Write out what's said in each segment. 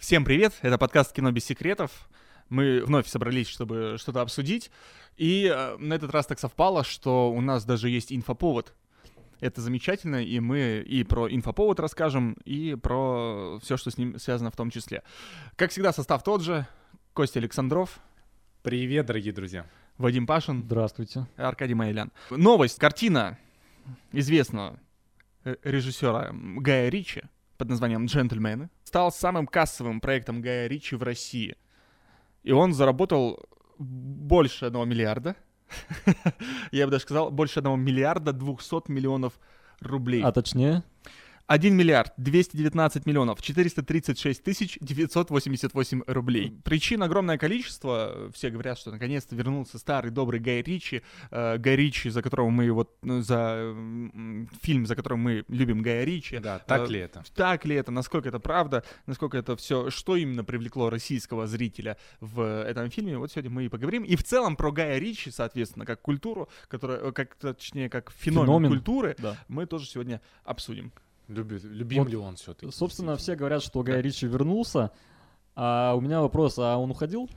Всем привет, это подкаст «Кино без секретов». Мы вновь собрались, чтобы что-то обсудить. И э, на этот раз так совпало, что у нас даже есть инфоповод. Это замечательно, и мы и про инфоповод расскажем, и про все, что с ним связано в том числе. Как всегда, состав тот же. Костя Александров, Привет, дорогие друзья. Вадим Пашин, Здравствуйте. Аркадий Майлян. Новость, картина известного э, режиссера Гая Ричи под названием «Джентльмены» стал самым кассовым проектом Гая Ричи в России. И он заработал больше одного миллиарда. Я бы даже сказал, больше одного миллиарда двухсот миллионов рублей. А точнее, 1 миллиард 219 миллионов 436 тысяч 988 рублей. Причин огромное количество. Все говорят, что наконец-то вернулся старый добрый Гай Ричи. Э, Гай Ричи, за которого мы вот ну, за фильм, за которым мы любим Гая Ричи. Да, так Э, ли это? Так ли это? Насколько это правда? Насколько это все? Что именно привлекло российского зрителя в этом фильме? Вот сегодня мы и поговорим. И в целом про Гая Ричи, соответственно, как культуру, которая, э, как точнее, как феномен, Феномен. культуры, да. мы тоже сегодня обсудим. Любит, любим Вот, ли он все-таки? Собственно, все говорят, что Гай Ричи вернулся. А у меня вопрос, а он уходил?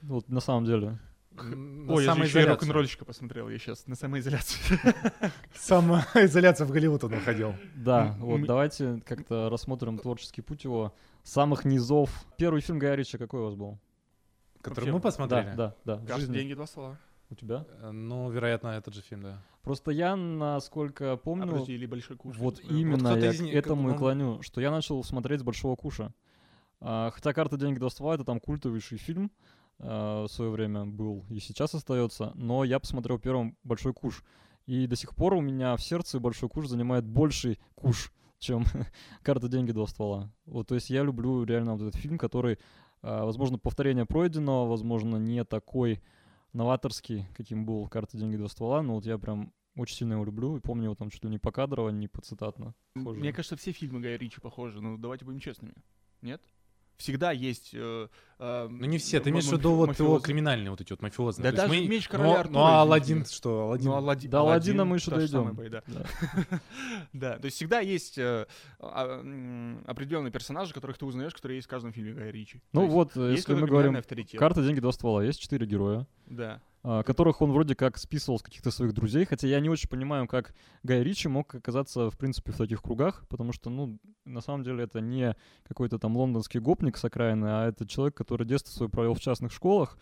Вот на самом деле. Ой, я же еще и рок-н-ролльщика посмотрел я сейчас на самоизоляции. Самоизоляция в Голливуд он уходил. Да, вот давайте как-то рассмотрим творческий путь его. Самых низов. Первый фильм Гая Ричи какой у вас был? Который мы Да, посмотрели? да, да. жизни. деньги два слова. У тебя? Э, Ну, вероятно, этот же фильм, да. Просто я, насколько А, помню, подожди, или большой куш. вот именно я из к этому и ну- клоню, что я начал смотреть с большого куша. А, хотя «Карта, деньги, два ствола» — это там культовейший фильм а, в свое время был и сейчас остается, но я посмотрел первым «Большой куш». И до сих пор у меня в сердце «Большой куш» занимает больший куш, чем «Карта, деньги, два ствола». Вот, то есть я люблю реально вот этот фильм, который, а, возможно, повторение пройденного, возможно, не такой новаторский, каким был «Карта, деньги, два ствола», но вот я прям очень сильно его люблю и помню его там чуть ли не покадрово, не поцитатно. Похоже. Мне кажется, все фильмы Гая Ричи похожи. Ну, давайте будем честными. Нет? Всегда есть... э, э, Ну, не все. Ты имеешь в виду вот его криминальные вот эти вот мафиозные. Да даже мы- «Меч ну, короля а- Артура», Ну, а Алладин что? Алладин? Ну, Алладин, До Алладина мы еще дойдем. самая. Да. Да, то есть всегда есть э, а, определенные персонажи, которых ты узнаешь, которые есть в каждом фильме Гая Ричи. Ну вот, э, если мы говорим. «Карта, деньги, два ствола», есть четыре героя, Да. а, которых он вроде как списывал с каких-то своих друзей, хотя я не очень понимаю, как Гай Ричи мог оказаться, в принципе, в таких кругах, потому что, ну, на самом деле это не какой-то там лондонский гопник с окраины, а это человек, который детство свое провел в частных школах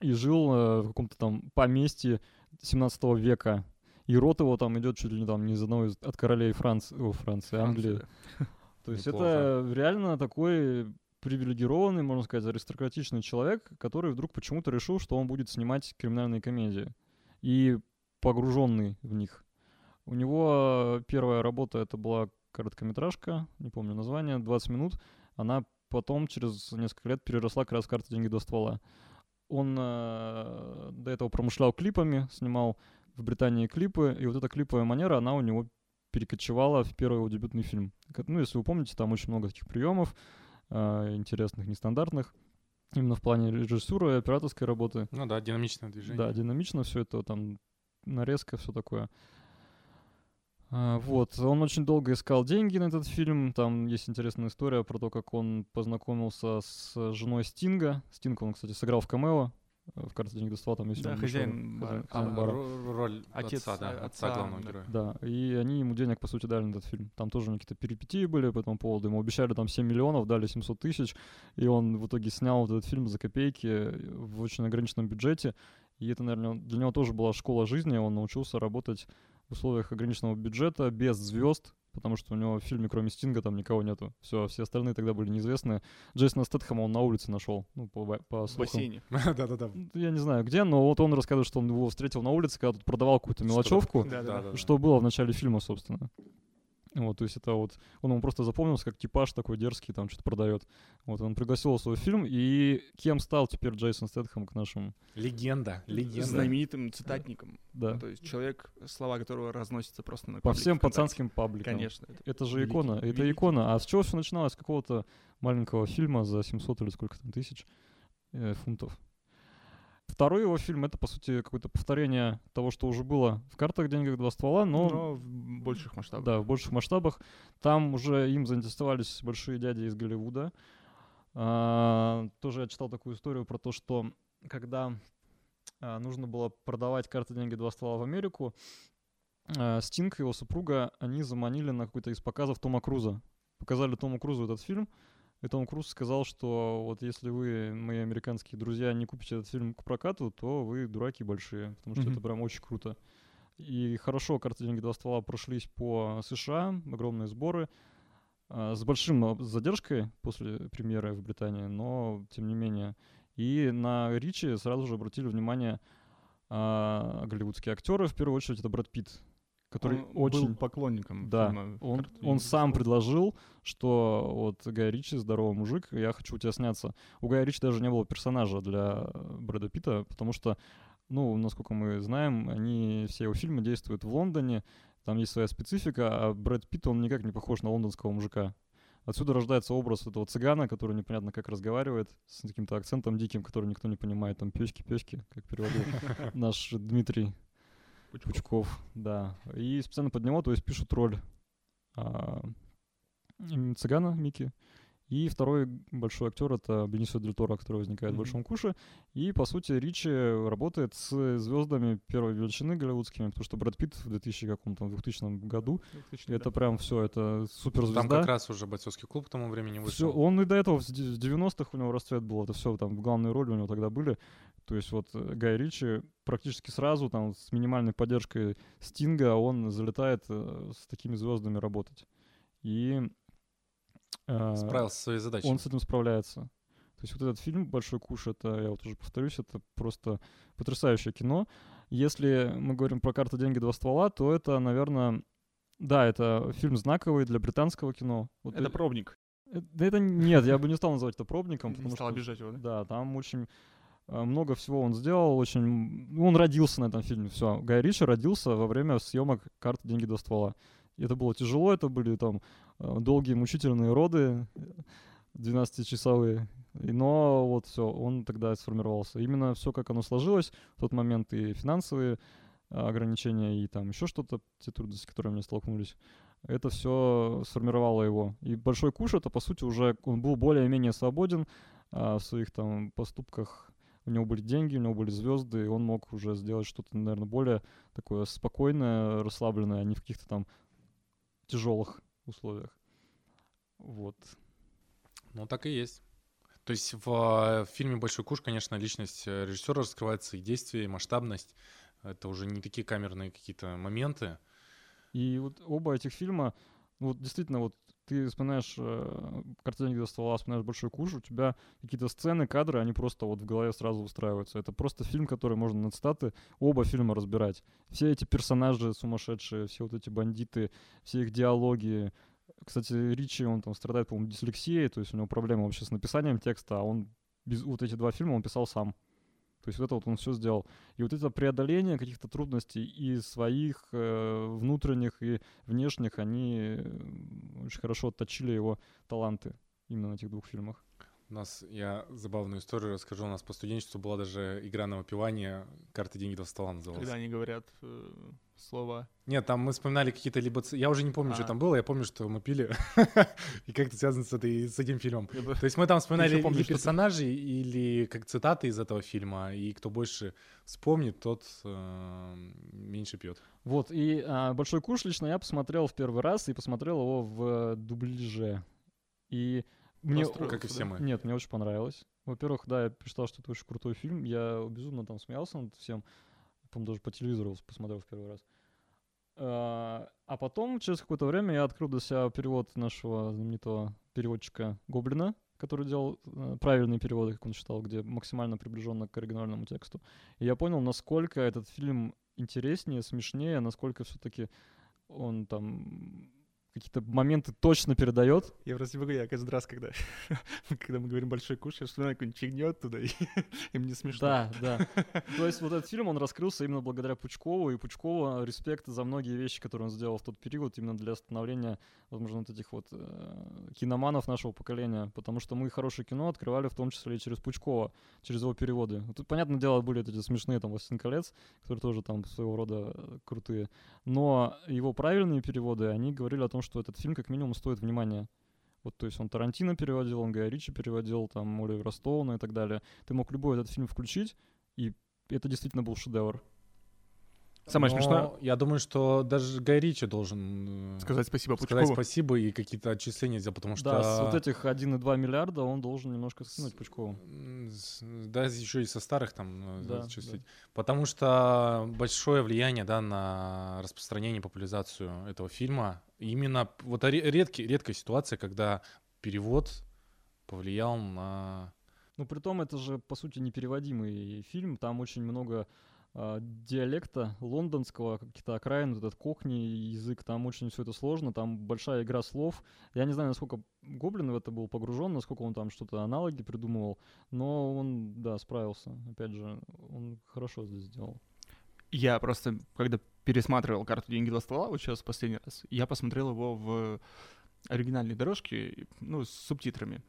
и жил э, в каком-то там поместье 17 века. И род его там идет чуть ли не там не из одного из, от королей Франции, о, Франции, Англии. То есть это реально такой привилегированный, можно сказать, аристократичный человек, который вдруг почему-то решил, что он будет снимать криминальные комедии. И погруженный в них. У него первая работа это была короткометражка, не помню название, 20 минут. Она потом через несколько лет переросла как раз в «Карта, деньги, до ствола». Он э, до этого промышлял клипами, снимал в Британии клипы, и вот эта клиповая манера, она у него перекочевала в первый его дебютный фильм. Ну, если вы помните, там очень много таких приемов э, интересных, нестандартных, именно в плане режиссуры и операторской работы. Ну да, динамичное движение. Да, динамично все это, там нарезка, все такое. А, вот, он очень долго искал деньги на этот фильм. Там есть интересная история про то, как он познакомился с женой Стинга. Стинг он, кстати, сыграл в камео. В «Карте денег до ствола», там есть Да, он хозяин бара. А, хозяин бара. ро- роль Отец, отца, да, отца отца, главного да. героя. Да, и они ему денег, по сути, дали на этот фильм. Там тоже какие-то перипетии были по этому поводу. Ему обещали там 7 миллионов, дали 700 тысяч, и он в итоге снял вот этот фильм за копейки в очень ограниченном бюджете. И это, наверное, для него тоже была школа жизни. Он научился работать в условиях ограниченного бюджета, без звезд, потому что у него в фильме, кроме Стинга, там никого нету. Все, все остальные тогда были неизвестные. Джейсона Стэтхэма он на улице нашел, ну, по, по В слухам. бассейне. Да-да-да. Ну, Я не знаю где, но вот он рассказывает, что он его встретил на улице, когда тут продавал какую-то мелочевку Да-да-да. что было в начале фильма, собственно. Вот, то есть это вот, он ему просто запомнился как типаж такой дерзкий, там что-то продает. Вот, он пригласил его в свой фильм, и кем стал теперь Джейсон Стэтхэм к нашему, Легенда, легенда. Знаменитым цитатником. да, Ну, То есть человек, слова которого разносятся просто на по всем пацанским пабликам. Конечно. это Это же великий, икона, это великий. икона. А с чего все начиналось? С какого-то маленького фильма за 700 или сколько там тысяч э, фунтов. Второй его фильм это, по сути, какое-то повторение того, что уже было в картах деньгах два ствола, но Но в больших масштабах. Да, в больших масштабах. Там уже им заинтересовались большие дяди из Голливуда. А, тоже я читал такую историю про то, что когда а, нужно было продавать карты деньги два ствола в Америку, а, Стинг и его супруга, они заманили на какой-то из показов Тома Круза. Показали Тому Крузу этот фильм, и Том Круз сказал, что вот если вы, мои американские друзья, не купите этот фильм к прокату, то вы дураки большие, потому что Мгм. это прям очень круто. И хорошо «Карты, деньги, два ствола» прошлись по США, огромные сборы, а, с большим задержкой после премьеры в Британии, но тем не менее. И на Ричи сразу же обратили внимание а, голливудские актеры, в первую очередь это Брэд Питт, который Он очень... был поклонником Да, фильма Он, «Карты, он сам ствол». предложил, что вот Гай Ричи здоровый мужик, я хочу у тебя сняться. У Гая Ричи даже не было персонажа для Брэда Питта, потому что, ну, насколько мы знаем, они, все его фильмы действуют в Лондоне, там есть своя специфика, а Брэд Питт, он никак не похож на лондонского мужика. Отсюда рождается образ этого цыгана, который непонятно как разговаривает, с каким-то акцентом диким, который никто не понимает, там пёчки-пёчки, как переводил наш Дмитрий Пучков. Пучков, да. И специально под него, то есть пишут роль а, цыгана Мики. И второй большой актер это Бенисио Дель Торо, который возникает в Мгм. Большом Куше. И, по сути, Ричи работает с звездами первой величины голливудскими, потому что Брэд Питт в 2000 каком-то 2000 году, 2000, это да. прям все, это суперзвезда. Там как раз уже бойцовский клуб к тому времени Всё, вышел. он и до этого в де- в 90-х у него расцвет был, это все там главные роли у него тогда были. То есть вот э, Гай Ричи практически сразу там с минимальной поддержкой Стинга он залетает э, с такими звездами работать. И э, Справился со своей задачей. он с этим справляется. То есть вот этот фильм «Большой куш», это, я вот уже повторюсь, это просто потрясающее кино. Если мы говорим про «Карта, деньги, два ствола», то это, наверное, да, это фильм знаковый для британского кино. Вот Это э, пробник. э, Да это нет, я бы не стал называть это пробником, Не потому стал что обижать его, да? да, там очень много всего он сделал, очень он родился на этом фильме, все. Гай Ричи родился во время съемок "Карты, деньги до ствола". И это было тяжело, это были там э, долгие мучительные роды, э, 12-часовые. И- Но вот все, он тогда сформировался. Именно все, как оно сложилось в тот момент, и финансовые ограничения, и там еще что-то, те трудности, с которыми они столкнулись, это все сформировало его. И Большой Куш это, по сути, уже он был более-менее свободен в своих там поступках. У него были деньги, у него были звезды, и он мог уже сделать что-то, наверное, более такое спокойное, расслабленное, а не в каких-то там тяжелых условиях. Вот. Ну, так и есть. То есть в э, фильме «Большой куш», конечно, личность э, режиссера раскрывается, и действие, и масштабность. Это уже не такие камерные какие-то моменты. И вот оба этих фильма, ну вот действительно, вот ты вспоминаешь э, «Картину до ствола», вспоминаешь «Большой куш», у тебя какие-то сцены, кадры, они просто вот в голове сразу устраиваются. Это просто фильм, который можно на цитаты оба фильма разбирать. Все эти персонажи сумасшедшие, все вот эти бандиты, все их диалоги. Кстати, Ричи, он там страдает, по-моему, дислексией, то есть у него проблема вообще с написанием текста, а он без, вот эти два фильма он писал сам. То есть вот это вот он все сделал. И вот это преодоление каких-то трудностей и своих э, внутренних, и внешних, они э, очень хорошо отточили его таланты именно на этих двух фильмах. У нас, я забавную историю расскажу, у нас по студенчеству была даже игра на выпивание, «Карты, деньги, до стола» называлась. Когда они говорят э, слова. Нет, там мы вспоминали какие-то либо... Я уже не помню, что А. там было, я помню, что мы пили, и как-то связано с, этой, с этим фильмом. То есть мы там вспоминали помню, или что ты- персонажей, или как цитаты из этого фильма, и кто больше вспомнит, тот э, меньше пьет. Вот, и а, «Большой куш» лично я посмотрел в первый раз и посмотрел его в э, дубляже. И мне... Как и да? все мы. Нет, мне очень понравилось. Во-первых, да, я посчитал, что это очень крутой фильм. Я безумно там смеялся над всем. По-моему, даже по телевизору посмотрел в первый раз. А а потом, через какое-то время, я открыл для себя перевод нашего знаменитого переводчика Гоблина, который делал э, правильные переводы, как он считал, где максимально приближенно к оригинальному тексту. И я понял, насколько этот фильм интереснее, смешнее, насколько все-таки он там какие-то моменты точно передает. Я просто могу, я каждый раз, когда, когда мы говорим «большой куш», я вспоминаю какую-нибудь фигню оттуда, и, и мне смешно. Да, да. То есть вот этот фильм, он раскрылся именно благодаря Пучкову, и Пучкову респект за многие вещи, которые он сделал в тот период, именно для становления, возможно, вот этих вот э, киноманов нашего поколения, потому что мы хорошее кино открывали в том числе и через Пучкова, через его переводы. Тут, понятное дело, были эти смешные там «Властелин колец», которые тоже там своего рода э, крутые, но его правильные переводы, они говорили о том, что этот фильм как минимум стоит внимания. Вот, то есть он Тарантино переводил, он Гая Ричи переводил, там, Оливера Стоуна и так далее. Ты мог любой этот фильм включить, и это действительно был шедевр. Самое Но смешное Я думаю, что даже Гай Ричи должен э, сказать спасибо сказать Пучкову. спасибо и какие-то отчисления сделать, потому что... Да, с вот этих 1,2 миллиарда он должен немножко скинуть Пучкову. Да, еще и со старых там э, Да, зачислить. Потому что большое влияние, да, на распространение, популяризацию этого фильма. Именно вот ре- редкий, редкая ситуация, когда перевод повлиял на... Ну, при том, это же, по сути, непереводимый фильм. Там очень много а, диалекта лондонского, каких-то окраин, вот этот кохни язык, там очень все это сложно, там большая игра слов. Я не знаю, насколько Гоблин в это был погружен, насколько он там что-то аналоги придумывал, но он, да, справился. Опять же, он хорошо здесь сделал. Я просто, когда пересматривал карту «Деньги два ствола», вот сейчас последний раз, я посмотрел его в оригинальной дорожке, ну, с субтитрами.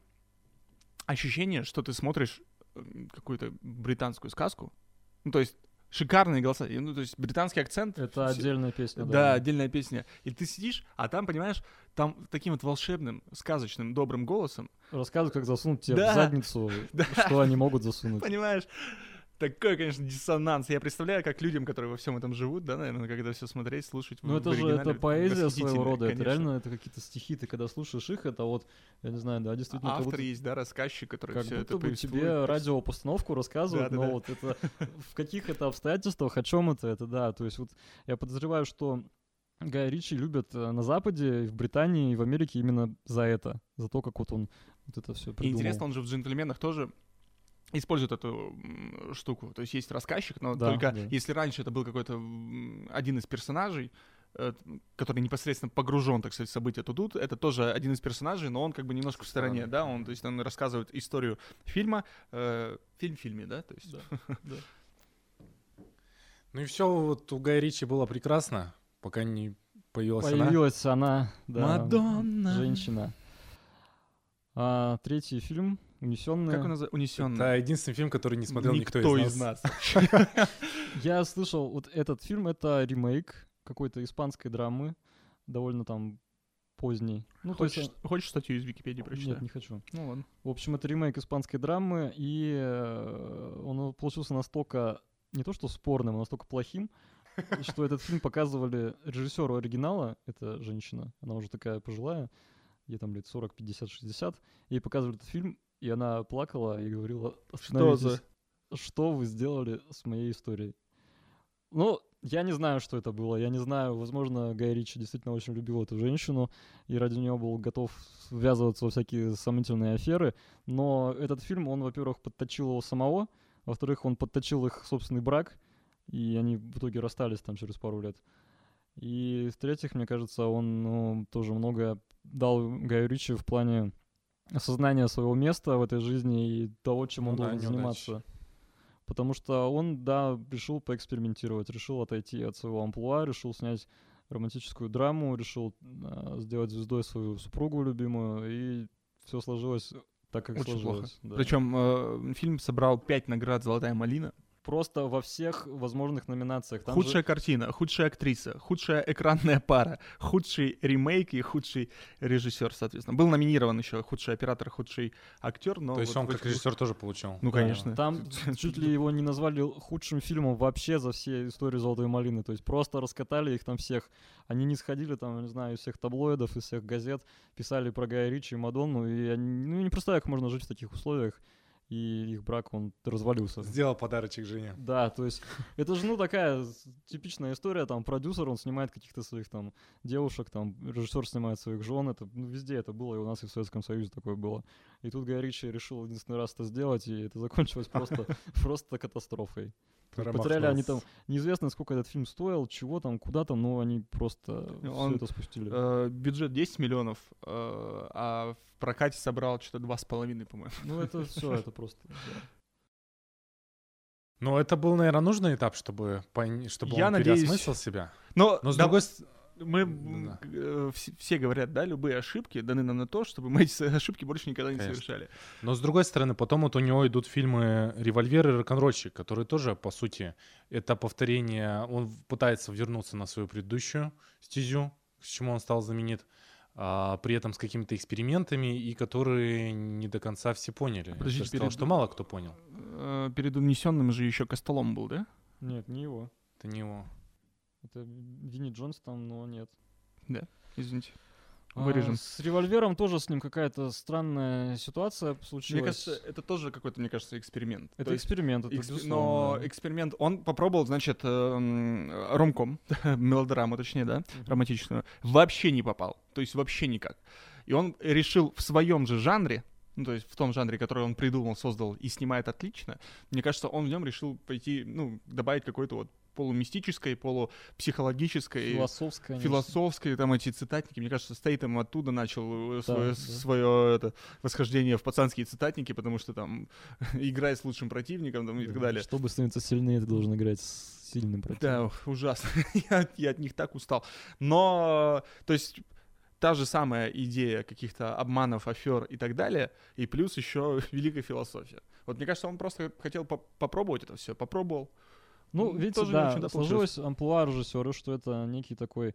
Ощущение, что ты смотришь какую-то британскую сказку. Ну, то есть шикарные голоса. Ну, то есть британский акцент. Это отдельная песня, Да, да. отдельная песня. И ты сидишь, а там, понимаешь, там таким вот волшебным, сказочным, добрым голосом, Рассказывают, как засунуть тебе Да. в задницу, Да. что они могут засунуть. понимаешь, такой, конечно, диссонанс. Я представляю, как людям, которые во всем этом живут, да, наверное, когда все смотреть, слушать. Ну это же это поэзия своего рода, это конечно. реально это какие-то стихи, ты когда слушаешь их, это вот, я не знаю, да, действительно, Автор будто, есть, да, рассказчик, который как все будто это бы тебе радиопостановку рассказывают, но Да-да-да. вот это в каких это обстоятельствах, о чем это, это да, то есть вот я подозреваю, что Гая Ричи любят э, на Западе, и в Британии, и в Америке именно за это, за то, как вот он вот это все И придумал. интересно, он же в «Джентльменах» тоже использует эту штуку. То есть есть рассказчик, но Да, только да. если раньше это был какой-то один из персонажей, э, который непосредственно погружен, так сказать, в события, то тут это тоже один из персонажей, но он как бы немножко в стороне, да, он, то есть он рассказывает историю фильма, э, фильм в фильме, да, то есть Да. Ну и все вот у Гая Ричи было прекрасно, пока не появилась она. Появилась она, да, Мадонна. женщина. А, третий фильм «Унесенные». Как он называется? Унесенный. Это единственный фильм, который не смотрел никто, из нас. Я слышал, вот этот фильм — это ремейк какой-то испанской драмы, довольно там поздний. Ну, то есть, Хочешь, хочешь статью из Википедии прочитать? Нет, не хочу. Ну ладно. В общем, это ремейк испанской драмы, и э, он получился настолько, не то что спорным, а настолько плохим, что этот фильм показывали режиссеру оригинала, это женщина, она уже такая пожилая, ей там лет 40, 50, 60, ей показывали этот фильм, и она плакала и говорила, Что «Остановитесь, за... что вы сделали с моей историей? Ну, я не знаю, что это было. Я не знаю, возможно, Гай Ричи действительно очень любил эту женщину и ради нее был готов ввязываться во всякие сомнительные аферы. Но этот фильм, он, во-первых, подточил его самого, во-вторых, он подточил их собственный брак, и они в итоге расстались там через пару лет. И в-третьих, мне кажется, он ну, тоже многое дал Гаю Ричи в плане осознания своего места в этой жизни и того, чем он Ну да, должен неудачи. заниматься. Потому что он, да, решил поэкспериментировать, решил отойти от своего амплуа, решил снять романтическую драму, решил а, сделать звездой свою супругу любимую, и все сложилось так, как Очень плохо. сложилось. да. Причем э, фильм собрал 5 наград «Золотая малина». Просто во всех возможных номинациях. Там худшая же- картина, худшая актриса, худшая экранная пара, худший ремейк и худший режиссер, соответственно. Был номинирован еще худший оператор, худший актер, но То есть вот он как режиссер тоже получил. Ну, Да, конечно. Там чуть ли его не назвали худшим фильмом вообще за все истории «Золотой малины». То есть просто раскатали их там всех. Они не сходили там, я не знаю, из всех таблоидов, из всех газет, писали про Гая Ричи и Мадонну. И они, ну, не представляю, как можно жить в таких условиях. И их брак, он развалился. Сделал подарочек Жене. Да, то есть это же, ну, такая типичная история, там, продюсер, он снимает каких-то своих там девушек, там, режиссер снимает своих жен, это, ну, везде это было, и у нас и в Советском Союзе такое было. И тут Гай Ричи решил единственный раз это сделать, и это закончилось просто, просто катастрофой. Потеряли они там, неизвестно, сколько этот фильм стоил, чего там, куда там, но они просто все Он, это спустили. Э, бюджет 10 миллионов, э, а в прокате собрал что-то 2,5, по-моему. Ну, это все, это просто... Ну, это был, наверное, нужный этап, чтобы, чтобы Я он надеюсь- переосмыслил себя. Но, Но с да, другой с- мы Да. э, вс- все говорят, да, любые ошибки даны нам на то, чтобы мы эти ошибки больше никогда не Конечно. совершали. Но с другой стороны, потом вот у него идут фильмы «Револьвер» и «Рок-н-ролльщик», которые тоже, по сути, это повторение. Он пытается вернуться на свою предыдущую стезю, с чему он стал знаменит. а, при этом с какими-то экспериментами, и которые не до конца все поняли. Подождите, Я сказал, перед- что мало кто понял. Э, Перед унесенным же еще Костолом был, да? Нет, не его. Это не его. Это Винни Джонс там, но нет. Извините. А, Вырежем. с револьвером тоже с ним какая-то странная ситуация случилась. Мне кажется, это тоже какой-то, мне кажется, эксперимент. это То есть эксперимент, это эксп- Но да. эксперимент, он попробовал, значит, эм, ромком, мелодраму, точнее, да, романтичную, вообще не попал. То есть вообще никак. И он решил в своем же жанре, ну, то есть в том жанре, который он придумал, создал и снимает отлично, мне кажется, он в нем решил пойти, ну, добавить какой-то вот полумистической, полупсихологической, философская. нечто. философской, там эти цитатники. Мне кажется, Стейтем оттуда начал свое, да. свое это, восхождение в пацанские цитатники, потому что там играй с лучшим противником там, и так Да, далее. Чтобы становиться сильнее, ты должен играть с сильным Да, противником. ух, ужасно. я, я от них так устал. Но, то есть, та же самая идея каких-то обманов, афер и так далее, и плюс еще великая философия. Вот мне кажется, он просто хотел по- попробовать это все, попробовал. Ну, М, видите, да, сложилось амплуа режиссера, что это некий такой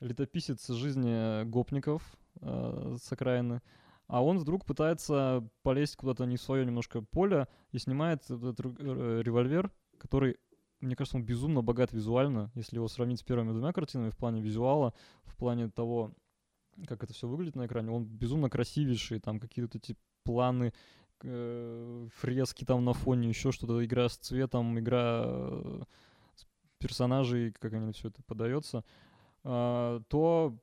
летописец жизни гопников э, с окраины. А он вдруг пытается полезть куда-то не в свое немножко поле и снимает этот э, револьвер, который, мне кажется, он безумно богат визуально, если его сравнить с первыми двумя картинами в плане визуала, в плане того, как это все выглядит на экране. Он безумно красивейший, там какие-то эти планы, э, фрески там на фоне, еще что-то, игра с цветом, игра э, с персонажей, как они все это подается, а, то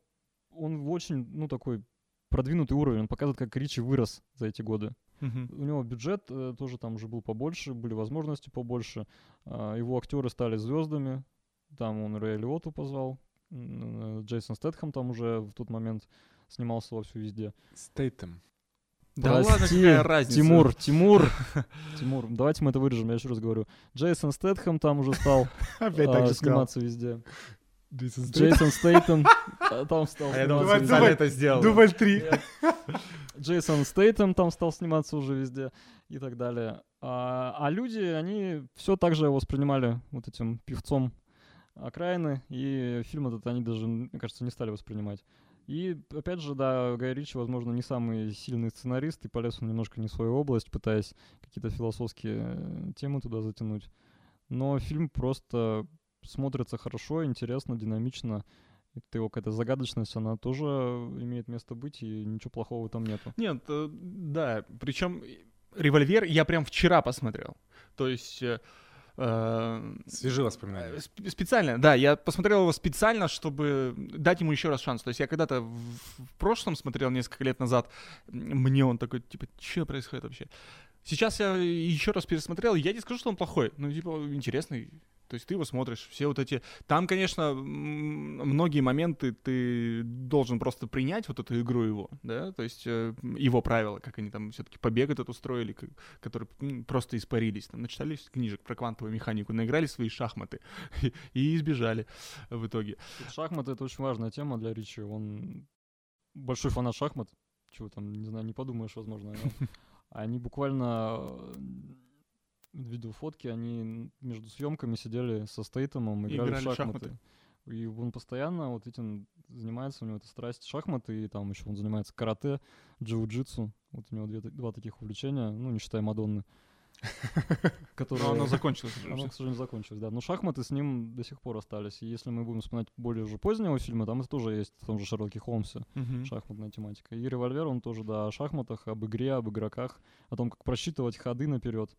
он в очень, ну, такой продвинутый уровень. Он показывает, как Ричи вырос за эти годы. У него бюджет э, тоже там уже был побольше, были возможности побольше. А, его актеры стали звездами. Там он Рэя Лиоту позвал. э, Джейсон Стэтхэм там уже в тот момент снимался вовсю везде. Стейтем. Да ладно, Прости, какая разница? Тимур, Тимур, Тимур, давайте мы это вырежем, я еще раз говорю. Джейсон Стэтхэм там уже стал Опять а, так же сказал. сниматься везде. Джейсон Стейтем а, там стал А я думал, сниматься везде. это сделал. Дубль три. Нет. Джейсон Стейтем там стал сниматься уже везде и так далее. А, а люди, они все так же его воспринимали вот этим певцом окраины, и фильм этот они даже, мне кажется, не стали воспринимать. И, опять же, да, Гай Ричи, возможно, не самый сильный сценарист, и полез он немножко не в свою область, пытаясь какие-то философские э, темы туда затянуть. Но фильм просто смотрится хорошо, интересно, динамично. Это его какая-то загадочность, она тоже имеет место быть, и ничего плохого этом нету. Нет, э, да, причем револьвер я прям вчера посмотрел. То есть э, э, Свежие воспоминания. сп- специально, да, я посмотрел его специально, чтобы дать ему еще раз шанс. То есть я когда-то в, в прошлом смотрел несколько лет назад, мне он такой, типа, что происходит вообще? Сейчас я еще раз пересмотрел, я не скажу, что он плохой, ну, типа, интересный. То есть ты его смотришь, все вот эти... Там, конечно, многие моменты ты должен просто принять вот эту игру его, да, то есть э, его правила, как они там все-таки побег этот устроили, которые просто испарились, там, начитались книжек про квантовую механику, наиграли свои шахматы и избежали в итоге. Шахматы — это очень важная тема для Ричи. Он большой фанат шахмат. Чего там, не знаю, не подумаешь, возможно. но Они буквально видел фотки, они между съемками сидели со Стейтемом, играли, Играли в в шахматы. И он постоянно вот этим занимается, у него это страсть шахматы, и там еще он занимается карате, джиу-джитсу. Вот у него две два таких увлечения, ну, не считая Мадонны. которые- Но оно закончилось оно, к сожалению, закончилось, да. Но шахматы с ним до сих пор остались. И если мы будем вспоминать более уже позднего фильма, там это тоже есть в том же Шерлоке Холмсе Мгм. шахматная тематика. И револьвер, он тоже, да, о шахматах, об игре, об игроках, о том, как просчитывать ходы наперед.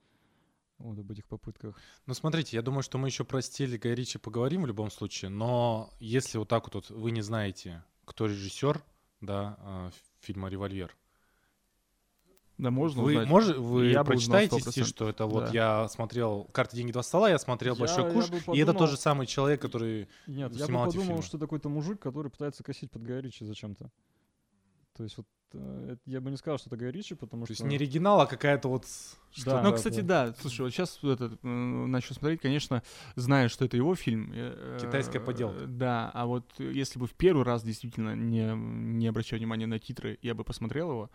Вот об этих попытках. Ну, смотрите, я думаю, что мы еще про стиль Гай Ричи поговорим в любом случае, но если вот так вот, вот вы не знаете, кто режиссер, да, а, фильма «Револьвер», Да, можно вы, узнать. може- вы Я прочитаете, 100%. что это вот Да. я смотрел «Карты, деньги, два стола», я смотрел Я- «Большой куш», бы и это подумал- тот же самый человек, который... Нет, я бы подумал, что это какой-то мужик, который пытается косить под Гая Ричи зачем-то. То есть вот э, я бы не сказал, что это Гай Ричи, потому То что... есть не оригинал, а какая-то вот... что- Да, Ну, да, кстати, да. Слушай, вот сейчас это, э, начал смотреть, конечно, зная, что это его фильм. э, Китайская э, подделка. Да, а вот если бы в первый раз действительно не, не обращая внимания на титры, я бы посмотрел его,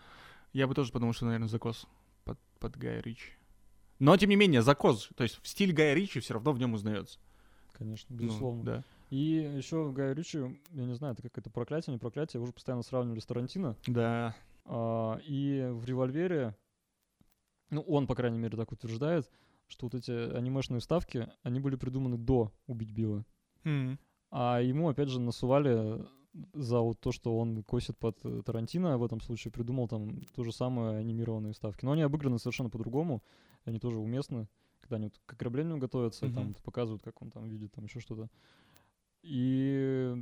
я бы тоже подумал, что, наверное, закос под, под Гая Ричи. Но, тем не менее, закос. То есть в стиль Гая Ричи все равно в нем узнается. Конечно, Ну, безусловно. да. И еще Гай Ричи, я не знаю, это какое-то проклятие, не проклятие, уже постоянно сравнивали с Тарантино. Да. А, и в «Револьвере», ну, он, по крайней мере, так утверждает, что вот эти анимешные вставки, они были придуманы до «Убить Билла». М. А ему, опять же, насували за вот то, что он косит под э, Тарантино, в этом случае придумал там то же самое анимированные вставки. Но они обыграны совершенно по-другому, они тоже уместны, когда они вот к ограблению готовятся, там Мгм. вот показывают, как он там видит, там еще что-то. И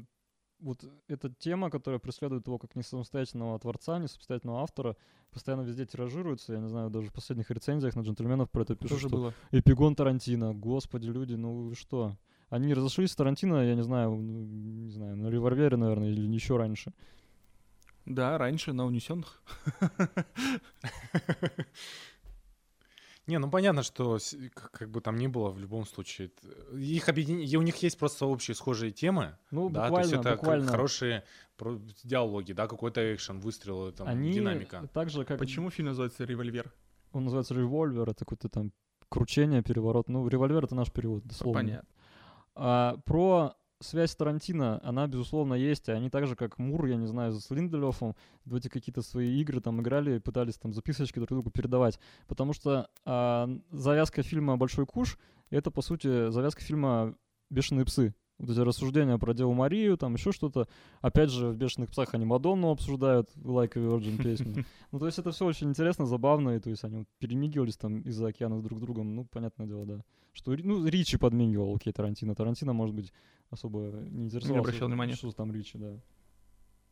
вот эта тема, которая преследует его как не самостоятельного творца, не самостоятельного автора, постоянно везде тиражируется. Я не знаю, даже в последних рецензиях на джентльменов про это пишут, Тоже что было. Эпигон Тарантино. Господи, люди, ну вы что? Они разошлись с Тарантино, я не знаю, ну, не знаю, на револьвере, наверное, или еще раньше. Да, раньше на унесенных. Не, ну понятно, что как бы там ни было, в любом случае, их объедин... у них есть просто общие схожие темы, Ну, да, буквально, то есть это буквально. хорошие диалоги, да, какой-то экшен, выстрелы, там, Они динамика. так же, как Почему фильм называется «Револьвер»? он называется револьвер, это какое-то там кручение, переворот. Ну, револьвер это наш перевод, дословно. Понятно. А, про связь Тарантино, она, безусловно, есть. Они так же, как Мур, я не знаю, с Линделёфом в эти какие-то свои игры там играли, пытались там записочки друг другу передавать. Потому что а, завязка фильма «Большой куш» — это, по сути, завязка фильма «Бешеные псы». Вот эти рассуждения про Деву Марию, там еще что-то. Опять же, в «Бешеных псах» они Мадонну обсуждают, «Like a Virgin» песню. Ну, то есть это все очень интересно, забавно, и то есть они вот перемигивались там из-за океана друг с другом, ну, понятное дело, да. Что, ну, Ричи подмигивал, окей, Тарантино. Тарантино, может быть, особо не интересовался. обращал внимания. Что там Ричи, да.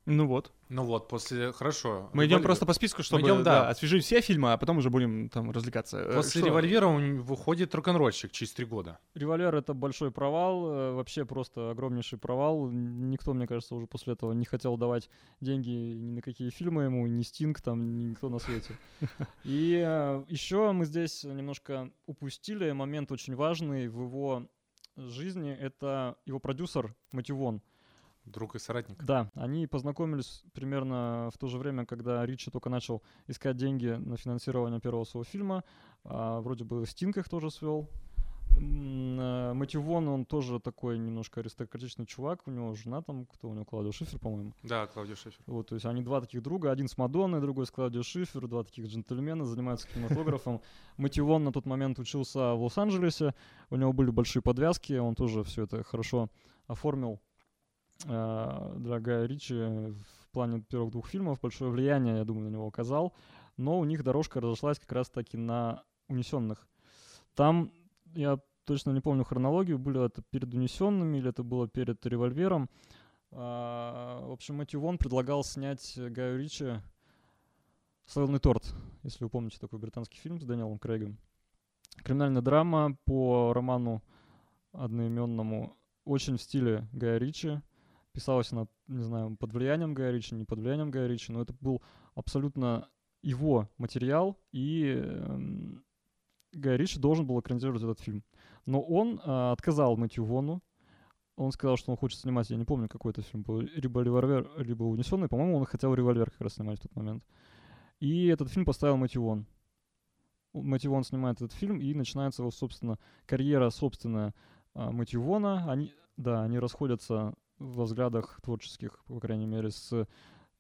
Ну вот. Ну вот, после, хорошо. Мы идем просто по списку, чтобы идем, да, да. освежить все фильмы, а потом уже будем там развлекаться. Э, После что? револьвера он выходит рок-н-ролльщик через три года. Револьвер — это большой провал, э, вообще просто огромнейший провал. Никто, мне кажется, уже после этого не хотел давать деньги ни на какие фильмы ему, ни Стинг, там, ни никто на свете. И еще мы здесь немножко упустили момент очень важный в его жизни. Это его продюсер Мэтью Вон. Друг и соратник. Да, они познакомились примерно в то же время, когда Ричи только начал искать деньги на финансирование первого своего фильма. А, вроде бы Стинг их тоже свел. М, э, он тоже такой немножко аристократичный чувак. У него жена там, кто у него, Клаудио Шифер, по-моему. Да, Клаудио Шефер. Вот, то есть они два таких друга, один с Мадонной, другой с Клаудио Шифер, два таких джентльмена, занимаются кинематографом. Мэтью Вон на тот момент учился в Лос-Анджелесе, у него были большие подвязки, он тоже все это хорошо оформил э, для Гая Ричи в плане первых двух фильмов. Большое влияние, я думаю, на него оказал. Но у них дорожка разошлась как раз-таки на «Унесенных». Там, я точно не помню хронологию, были это перед «Унесенными» или это было перед «Револьвером». А, в общем, Мэтью Вон предлагал снять Гаю Ричи «Славный торт», если вы помните такой британский фильм с Дэниелом Крейгом. Криминальная драма по роману одноименному, очень в стиле Гая Ричи. Писалась она, не знаю, под влиянием Гая Ричи, не под влиянием Гая Ричи, но это был абсолютно его материал, и эм, Гай Ричи должен был экранизировать этот фильм. Но он а, отказал Мэтью Вону. Он сказал, что он хочет снимать, я не помню, какой это фильм был, либо «Револьвер», либо «Унесенный». По-моему, он хотел «Револьвер» как раз снимать в тот момент. И этот фильм поставил Мэтью Вон. Мэтью Вон снимает этот фильм, и начинается его, собственно, карьера собственная а, Мэтью Вона. Они, да, они расходятся во взглядах творческих, по крайней мере, с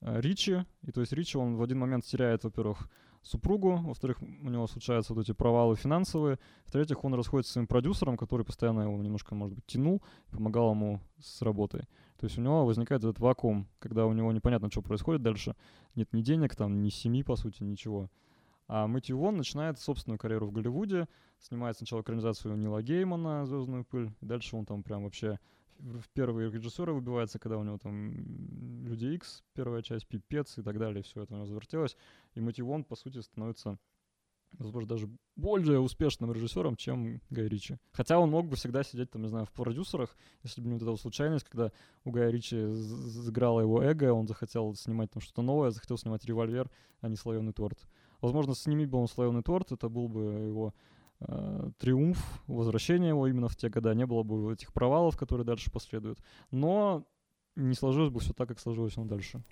а, Ричи. И то есть Ричи, он в один момент теряет, во-первых, супругу, во-вторых, у него случаются вот эти провалы финансовые, в-третьих, он расходится с своим продюсером, который постоянно его немножко, может быть, тянул, помогал ему с работой. То есть у него возникает этот вакуум, когда у него непонятно, что происходит дальше. Нет ни денег, там, ни семьи, по сути, ничего. А Мэтью Вон начинает собственную карьеру в Голливуде, снимает сначала экранизацию Нила Геймана «Звездную пыль», и дальше он там прям вообще в первые режиссеры выбивается, когда у него там Люди Икс, первая часть, Пипец и так далее, все это у него завертелось. И Мэтью Вон, по сути, становится, возможно, даже более успешным режиссером, чем Гай Ричи. Хотя он мог бы всегда сидеть, там, не знаю, в продюсерах, если бы не вот эта случайность, когда у Гая Ричи сыграло его эго, он захотел снимать там что-то новое, захотел снимать револьвер, а не слоеный торт. Возможно, сними бы он слоеный торт, это был бы его триумф, возвращение его именно в те года, не было бы этих провалов, которые дальше последуют. Но не сложилось бы все так, как сложилось он дальше.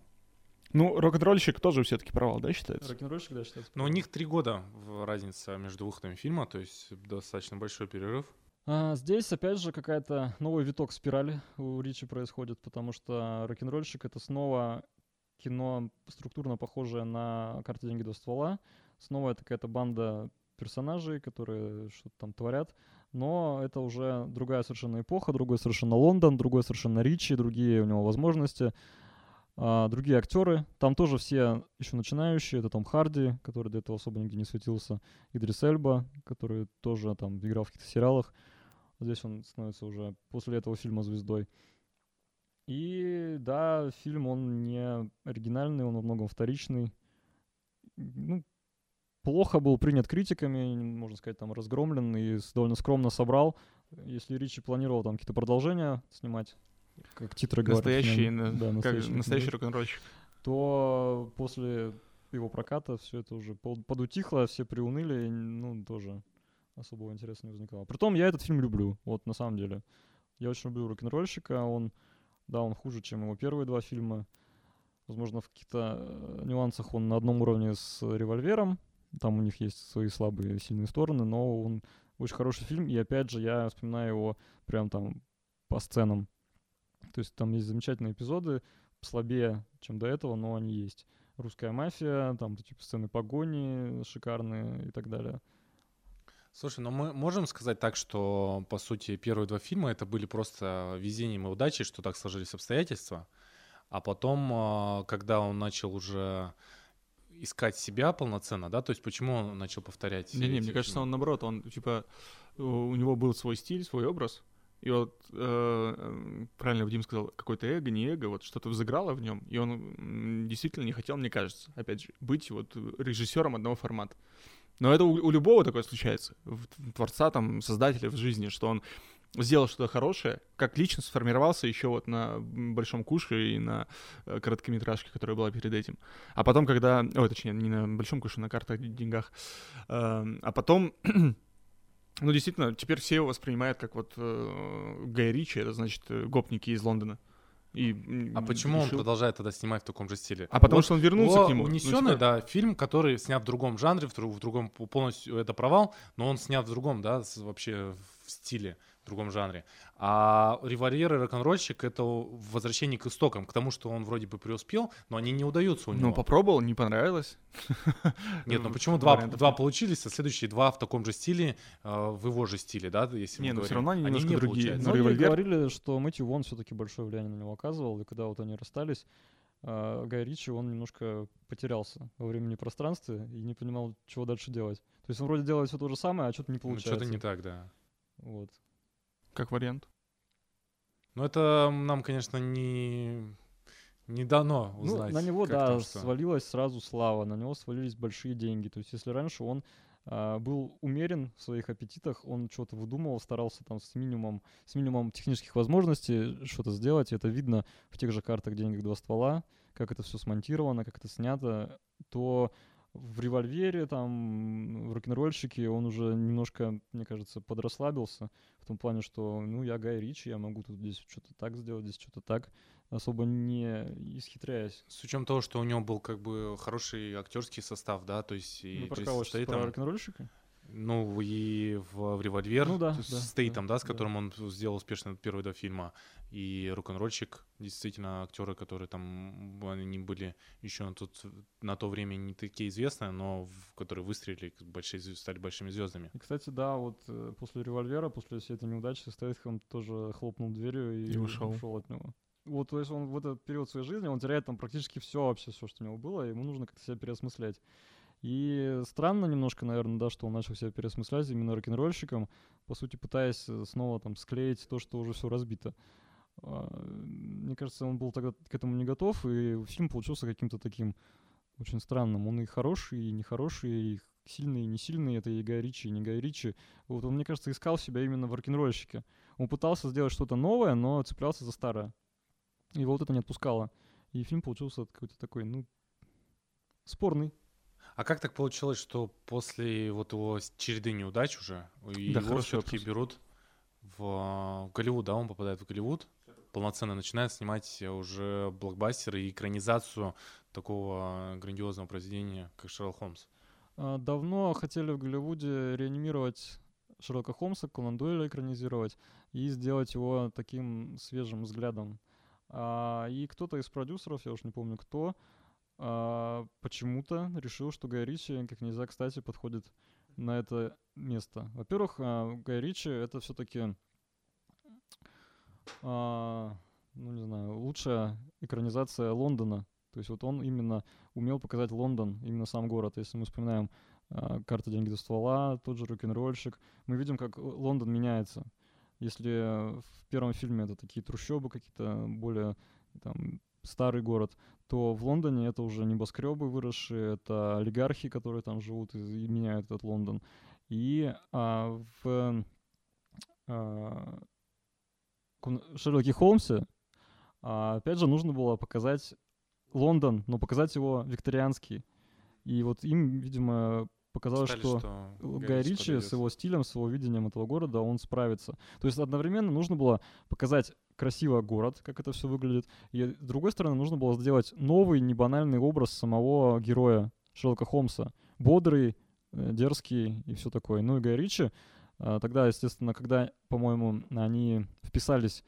Ну, рок-н-ролльщик тоже все-таки провал, да, считается? Рок-н-ролльщик, да, считается? Но у них три года разница между выходами фильма, то есть достаточно большой перерыв. А, здесь, опять же, какая-то новый виток спирали у Ричи происходит, потому что «Рок-н-ролльщик» — это снова кино структурно похожее на «Карты, деньги, два ствола». Снова это какая-то банда персонажей, которые что-то там творят, но это уже другая совершенно эпоха, другой совершенно Лондон, другой совершенно Ричи, другие у него возможности, а, другие актеры. Там тоже все еще начинающие. Это Том Харди, который до этого особо нигде не светился, Идрис Эльба, который тоже там играл в каких-то сериалах. Здесь он становится уже после этого фильма звездой. И да, фильм, он не оригинальный, он во многом вторичный. Ну, плохо был принят критиками, можно сказать, там разгромлен и довольно скромно собрал. Если Ричи планировал там какие-то продолжения снимать, как титры говорят. Настоящий, на- да, как настоящий, настоящий рок-н-ролльщик. то после его проката все это уже под- подутихло, все приуныли, и, ну, тоже особого интереса не возникало. Притом я этот фильм люблю, вот на самом деле. Я очень люблю рок-н-ролльщика, он, да, он хуже, чем его первые два фильма. Возможно, в каких-то э, нюансах он на одном уровне с «Револьвером», там у них есть свои слабые и сильные стороны, но он очень хороший фильм, и опять же я вспоминаю его прям там по сценам. То есть там есть замечательные эпизоды, слабее, чем до этого, но они есть. Русская мафия, там типа сцены погони шикарные и так далее. Слушай, ну мы можем сказать так, что, по сути, первые два фильма это были просто везением и удачей, что так сложились обстоятельства. А потом, а, когда он начал уже искать себя полноценно, да, то есть почему он начал повторять? Не-не, эти мне кажется, он наоборот, он типа у него был свой стиль, свой образ. И вот э, правильно Вадим сказал, какое-то эго, не эго, вот что-то взыграло в нем, и он действительно не хотел, мне кажется, опять же, быть вот режиссером одного формата. Но это у, у любого такое случается, в творца, там, создателя в жизни, что он сделал что-то хорошее, как личность сформировался еще вот на Большом Куше и на э, короткометражке, которая была перед этим. А потом, когда... Ой, точнее, не на Большом Куше, на картах, деньгах. Эм, А потом... Ну, действительно, теперь все его воспринимают как вот э, Гай Ричи, это значит э, гопники из Лондона. И, А почему он решил- продолжает тогда снимать в таком же стиле? А потому Вот что он вернулся к нему. Ну, Унесенный, типа, да, фильм, который снят в другом жанре, в, друг- в другом полностью это провал, но он снят в другом, да, с- вообще в стиле, в другом жанре. А револьвер и рок-н-ролльщик это возвращение к истокам, к тому, что он вроде бы преуспел, но они не удаются у него. Ну, попробовал, не понравилось. Нет, ну почему два, два получились, а следующие два в таком же стиле, э, в его же стиле, да, если Не, мы ну говорим. равно они немножко другие. получаются. Ну, Многие «Револьвер». говорили, что Мэтью Вон все-таки большое влияние на него оказывал, и когда вот они расстались, а, Гай Ричи, он немножко потерялся во времени и пространстве и не понимал, чего дальше делать. То есть он вроде делает все то же самое, а что-то не Ну, получается. что-то не так, да. Вот. Как вариант. Но это нам, конечно, не, не дано Ну, узнать. на него, да, там что. свалилась сразу слава, на него свалились большие деньги. То есть, если раньше он а, был умерен в своих аппетитах, он что-то выдумывал, старался там с минимумом, с минимумом технических возможностей что-то сделать. И это видно в тех же картах «Деньгах два ствола», как это все смонтировано, как это снято, то в револьвере, там, в рок-н-ролльщике он уже немножко, мне кажется, подрасслабился в том плане, что, ну, я Гай Ричи, я могу тут здесь что-то так сделать, здесь что-то так, особо не исхитряясь. С учетом того, что у него был как бы хороший актерский состав, да, то есть и Ну, про кого сейчас? Про рок-н-ролльщика? Ну и в, в револьвер Ну да, с да, Стейтом, да, с да. которым он сделал успешно первые два фильма, и рок-н-ролльщик, действительно актеры, которые там они были еще на, тот, на то время не такие известные, но в- которые выстрелили, большие, стали большими звездами. И, кстати, да, вот э, после револьвера, после всей этой неудачи, Стейтхэм тоже хлопнул дверью и, И ушел. от него. Вот, то есть он в этот период своей жизни, он теряет там практически все вообще, все, что у него было, и ему нужно как-то себя переосмыслять. И странно немножко, наверное, да, что он начал себя переосмыслять именно рок-н-ролльщиком, по сути, пытаясь э, снова там склеить то, что уже все разбито. А, Мне кажется, он был тогда к этому не готов, и фильм получился каким-то таким очень странным. Он и хороший, и нехороший, и сильный, и не сильный. Это и Гай Ричи, и не Гай Ричи. Вот он, мне кажется, искал себя именно в рок-н-ролльщике. Он пытался сделать что-то новое, но цеплялся за старое. И вот это не отпускало. И фильм получился какой-то такой, ну, спорный. А как так получилось, что после вот его череды неудач уже и Да, его все-таки берут в э, Голливуд, да, он попадает в Голливуд, полноценно начинает снимать уже блокбастеры и экранизацию такого грандиозного произведения, как Шерлок Холмс. А, Давно хотели в Голливуде реанимировать Шерлока Холмса, Конан Дойля экранизировать и сделать его таким свежим взглядом. А, и кто-то из продюсеров, я уж не помню кто, а, почему-то решил, что Гай Ричи как нельзя кстати подходит на это место. Во-первых, а, Гай Ричи это все-таки, а, ну не знаю, лучшая экранизация Лондона. То есть вот он именно умел показать Лондон, именно сам город. Если мы вспоминаем а, «Карта деньги до ствола», тот же «Рок-н-ролльщик», мы видим, как Лондон меняется. Если в первом фильме это такие трущобы какие-то более там, старый город, то в Лондоне это уже небоскребы выросшие, это олигархи, которые там живут и, и меняют этот Лондон. И а, в а, Шерлоке Холмсе, а, опять же, нужно было показать Лондон, но показать его викторианский. И вот им, видимо, показалось, Считали, что, что Гай Ричи с его стилем, с его видением этого города, он справится. То есть одновременно нужно было показать красиво город, как это все выглядит, и с другой стороны нужно было сделать новый, небанальный образ самого героя Шерлока Холмса. Бодрый, э, дерзкий и все такое. Ну и Гай Ричи, а, тогда, естественно, когда, по-моему, они вписались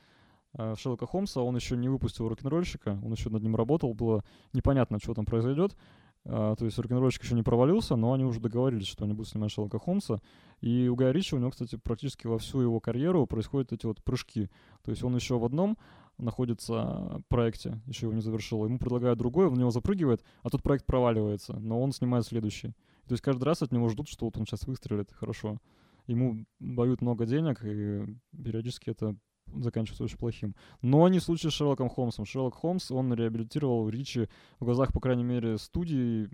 а, в Шерлока Холмса, он еще не выпустил рок-н-ролльщика, он еще над ним работал, было непонятно, что там произойдет. А, то есть рок-н-ролльщик еще не провалился, но они уже договорились, что они будут снимать Шерлока Холмса. И у Гая Ричи, у него, кстати, практически во всю его карьеру происходят эти вот прыжки. То есть он еще в одном находится проекте, еще его не завершил. Ему предлагают другой, он в него запрыгивает, а тот проект проваливается, но он снимает следующий. То есть каждый раз от него ждут, что вот он сейчас выстрелит хорошо. Ему дают много денег, и периодически это заканчивается очень плохим. Но не в случае с Шерлоком Холмсом. Шерлок Холмс, он реабилитировал Ричи в глазах, по крайней мере, студии,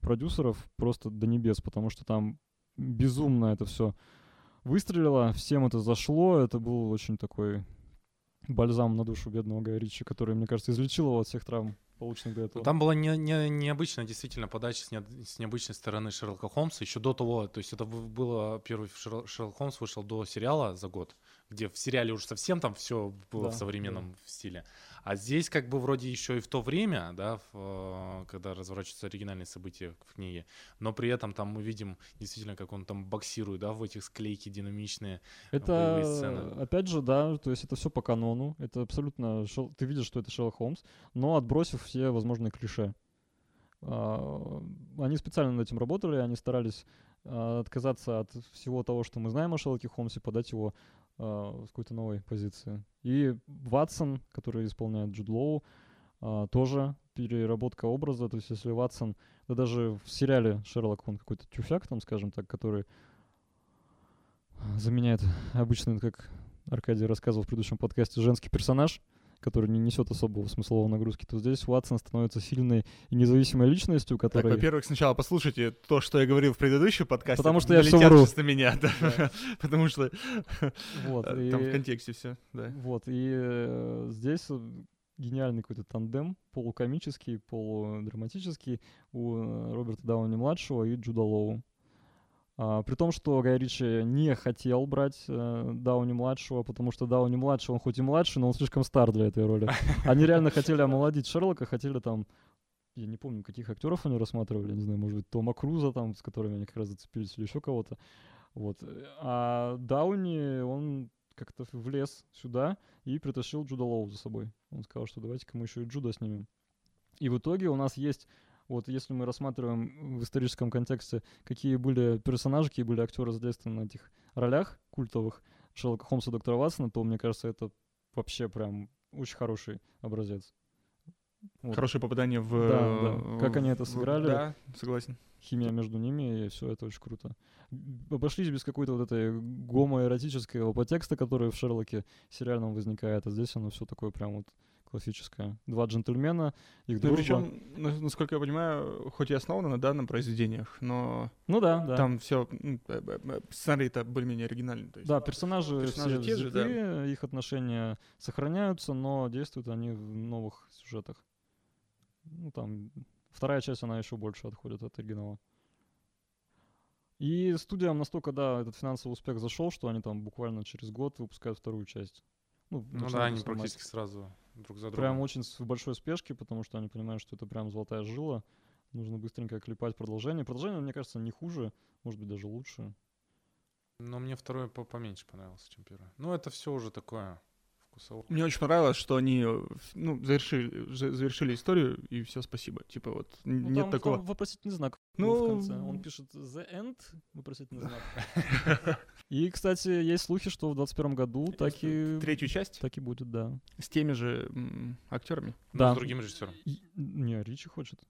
продюсеров просто до небес, потому что там безумно это все выстрелило, всем это зашло, это был очень такой бальзам на душу бедного Гая Ричи, который, мне кажется, излечил его от всех травм, полученных до этого. Там была не, не- необычная действительно подача с, не- с необычной стороны Шерлока Холмса еще до того, то есть это было первый Шерлок, Шерлок Холмс вышел до сериала за год, где в сериале уже совсем там все было Да, в современном стиле, а здесь как бы вроде еще и в то время, да, в, э, когда разворачиваются оригинальные события в книге, но при этом там мы видим действительно, как он там боксирует, да, в этих склейки динамичные, Это, сцены. опять же, да, то есть это все по канону, это абсолютно, Шел- ты видишь, что это Шерлок Холмс, но отбросив все возможные клише. А, Они специально над этим работали, они старались а, отказаться от всего того, что мы знаем о Шерлоке Холмсе, подать его а, с какой-то новой позиции. И Ватсон, который исполняет Джуд Лоу, а, тоже переработка образа, то есть если Ватсон, да даже в сериале Шерлок, он какой-то тюфяк там, скажем так, который заменяет обычный, как Аркадий рассказывал в предыдущем подкасте, женский персонаж, который не несет особого смысловой нагрузки, то здесь Уатсон становится сильной и независимой личностью, Так, которая... во-первых, сначала послушайте то, что я говорил в предыдущем подкасте. Потому что я долетят вру. на меня, да. Потому что Вот, там в и- контексте все, да. Вот, и э, здесь э, гениальный какой-то тандем, полукомический, полудраматический у э, Роберта Дауни-младшего и Джуда Лоу. А, при том, что Гай Ричи не хотел брать э, Дауни-младшего, потому что Дауни-младший, он хоть и младший, но он слишком стар для этой роли. Они реально хотели омолодить Шерлока, хотели там я не помню, каких актеров они рассматривали, не знаю, может быть, Тома Круза там, с которыми они как раз зацепились, или еще кого-то. Вот. А Дауни, он как-то влез сюда и притащил Джуда Лоу за собой. Он сказал, что давайте-ка мы еще и Джуда снимем. И в итоге у нас есть, вот если мы рассматриваем в историческом контексте, какие были персонажи, какие были актеры задействованы на этих ролях культовых Шерлока Холмса и доктора Ватсона, то, мне кажется, это вообще прям очень хороший образец. Вот. Хорошее попадание в... Да, да. Как они это в- сыграли. Да, согласен. химия между ними, и все это очень круто. Обошлись без какой-то вот этой гомоэротического подтекста, который в Шерлоке сериальном возникает, а здесь оно все такое прям вот классическое. Два джентльмена, их Ну, дружба. причем, на- насколько я понимаю, хоть и основано на данном произведениях, но Ну да, да. там все сценарий-то более-менее оригинальный. То есть. Да, персонажи, персонажи все те же, да. их отношения сохраняются, но действуют они в новых сюжетах. Ну, там, вторая часть, она еще больше отходит от оригинала. И студиям настолько, да, этот финансовый успех зашел, что они там буквально через год выпускают вторую часть. Ну, Ну да, они снимать. практически сразу друг за другом. Прям очень в большой спешке, потому что они понимают, что это прям золотая жила. Нужно быстренько клепать продолжение. Продолжение, мне кажется, не хуже, может быть, даже лучше. Но мне второй по- поменьше понравился, чем первый. Ну, это все уже такое вкусовое. Мне очень понравилось, что они э, ну, завершили, за- завершили историю, и все, спасибо. Типа вот Ну, нет там- такого. там вопросительный знак Ну, в конце. Он пишет The End, вопросительный знак. И, кстати, есть слухи, что в 21 году так и, Третью часть так и будет, да. с теми же м, актерами. Да. с другим режиссером. И- Не, Ричи хочет.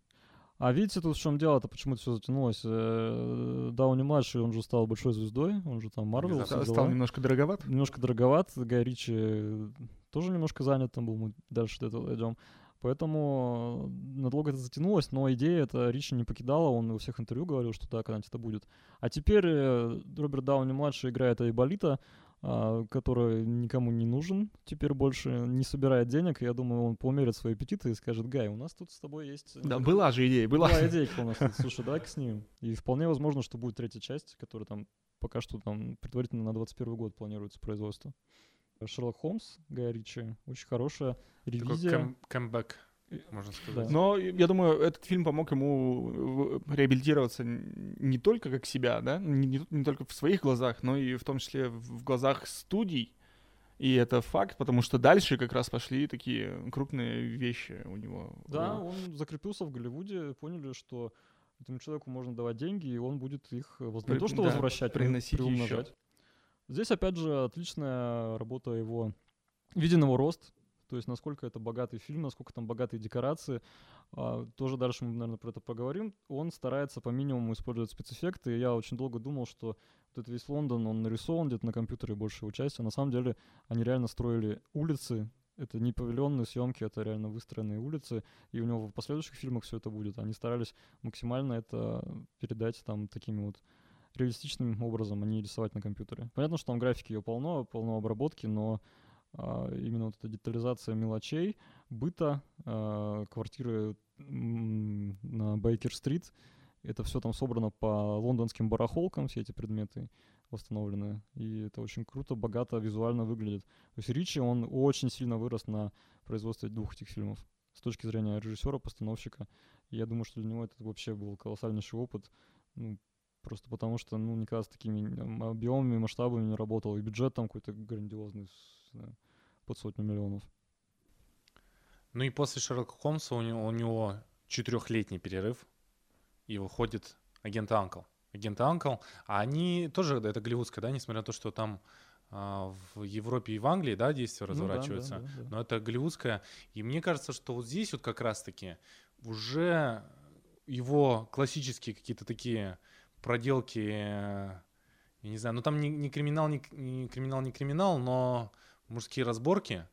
А видите, тут в чем дело-то, почему это все затянулось? Э, Дауни младший, он же стал большой звездой, он же там Марвел, Стал дела. немножко дороговат. Немножко дороговат, Гай Ричи э, тоже немножко занят там был, мы дальше до этого дойдем. Поэтому э, надолго это затянулось, но идея это Ричи не покидала, он во всех интервью говорил, что да, когда-нибудь это будет. А теперь Роберт Дауни-младший играет Айболита, который никому не нужен, теперь больше не собирает денег, я думаю, он поумерит свои аппетиты и скажет, Гай, у нас тут с тобой есть... Да, была же идея, была. была идейка у нас тут, слушай, давай-ка снимем. И вполне возможно, что будет третья часть, которая там пока что там предварительно на 21 год планируется производство. Шерлок Холмс, Гая Ричи, очень хорошая Такой ревизия. кэм- кэмбэк, И- можно сказать. Но я думаю, этот фильм помог ему э, реабилитироваться не только как себя, да, не, не- не только в своих глазах, но и в том числе в глазах студий. И это факт, потому что дальше как раз пошли такие крупные вещи у него. Да, У- он закрепился в Голливуде, поняли, что этому человеку можно давать деньги, и он будет их э, воз- не При- то что да, возвращать, приносить приумножать. Здесь, опять же, отличная работа его, виден его рост, то есть насколько это богатый фильм, насколько там богатые декорации. А, тоже дальше мы, наверное, про это поговорим. Он старается по минимуму использовать спецэффекты, и я очень долго думал, что вот этот весь Лондон, он нарисован где-то на компьютере большая его часть, а на самом деле они реально строили улицы, это не павильонные съемки, это реально выстроенные улицы, и у него в последующих фильмах все это будет. Они старались максимально это передать там такими вот реалистичным образом, а не рисовать на компьютере. Понятно, что там графики ее полно, полно обработки, но именно вот эта детализация мелочей, быта, а, квартиры на Бейкер-стрит, это все там собрано по лондонским барахолкам, все эти предметы восстановлены. И это очень круто, богато визуально выглядит. То есть Ричи, он очень сильно вырос на производстве двух этих фильмов с точки зрения режиссера, постановщика. Я думаю, что для него это вообще был колоссальнейший опыт. Ну, просто потому что, ну, никогда с такими объемами, масштабами не работал. И бюджет там какой-то грандиозный, под сотню миллионов. Ну и после Шерлока Холмса у него, у него четырехлетний перерыв, и выходит агент Анкл. Агент Анкл, а они тоже, это голливудская, да, несмотря на то, что там а, в Европе и в Англии, да, действия Ну да, да, да, да. Но это голливудская. И мне кажется, что вот здесь вот как раз-таки уже его классические какие-то такие проделки, я не знаю, ну там не, не криминал, не, не криминал, не криминал, но мужские разборки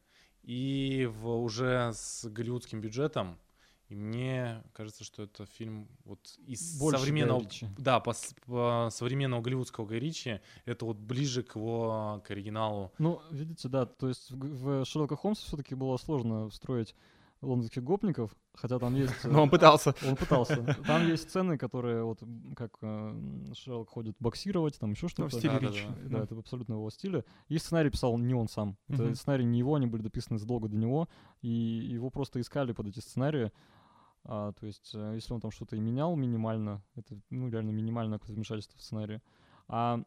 и в, уже с голливудским бюджетом. И мне кажется, что это фильм вот из Больше современного, да, по, по современного голливудского Ричи, это вот ближе к его к оригиналу. Ну, видите, да, то есть в, в Шерлока Холмса все-таки было сложно встроить лондонских гопников, хотя там есть... э, Но он пытался. Он пытался. Там есть сцены, которые вот как э, Шерлок ходит боксировать, там еще Ну, что-то. в стиле Да-да-да. Ричи. Да, это абсолютно его стиля. И сценарий писал не он сам. Это сценарий не его, они были дописаны задолго до него, и его просто искали под эти сценарии. А, то есть, э, если он там что-то и менял минимально, это, ну, реально минимальное какое-то вмешательство в сценарий. А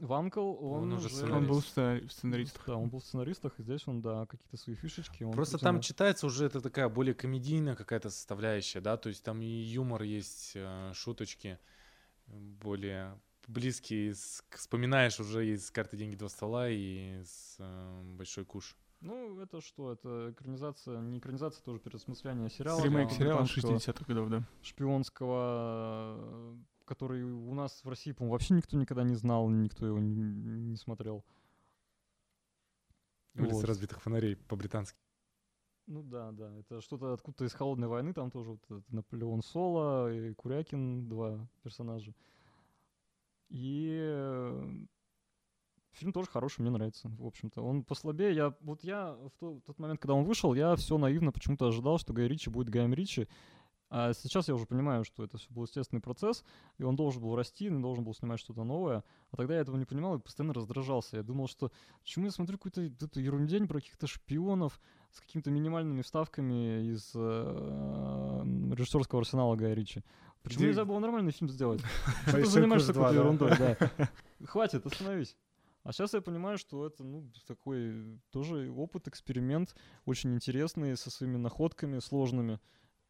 в Uncle он, Он уже уже... Он был в сценарист. сценари- в сценаристах. Да, он был в сценаристах, и здесь он, да, какие-то свои фишечки. он Просто там читается уже это такая более комедийная какая-то составляющая, да, то есть там и юмор есть, э, шуточки более близкие, вспоминаешь уже из «Карты, деньги, два стола» и с э, «Большой куш». Ну, это что? Это экранизация, не экранизация, тоже переосмысление сериала. Ремейк сериала британского 60-х годов, да. шпионского, который у нас в России, по-моему, вообще никто никогда не знал, никто его не, не смотрел. «Улица Вот. разбитых фонарей» по-британски. Ну да, да, это что-то откуда-то из холодной войны, там тоже вот этот Наполеон Соло и Курякин, два персонажа. И э, фильм тоже хороший, мне нравится, в общем-то. Он послабее, я, вот я в то- тот момент, когда он вышел, я все наивно почему-то ожидал, что Гай Ричи будет Гаем Ричи, а сейчас я уже понимаю, что это все был естественный процесс, и он должен был расти, он должен был снимать что-то новое. А тогда я этого не понимал и постоянно раздражался. Я думал, что почему я смотрю какую-то эту ерундень про каких-то шпионов с какими-то минимальными вставками из э, режиссерского арсенала Гая Ричи. Почему нельзя было нормальный фильм сделать? Что ты занимаешься да? ерундой, да. Хватит, остановись. А сейчас я понимаю, что это, ну, такой тоже опыт, эксперимент, очень интересный, со своими находками сложными,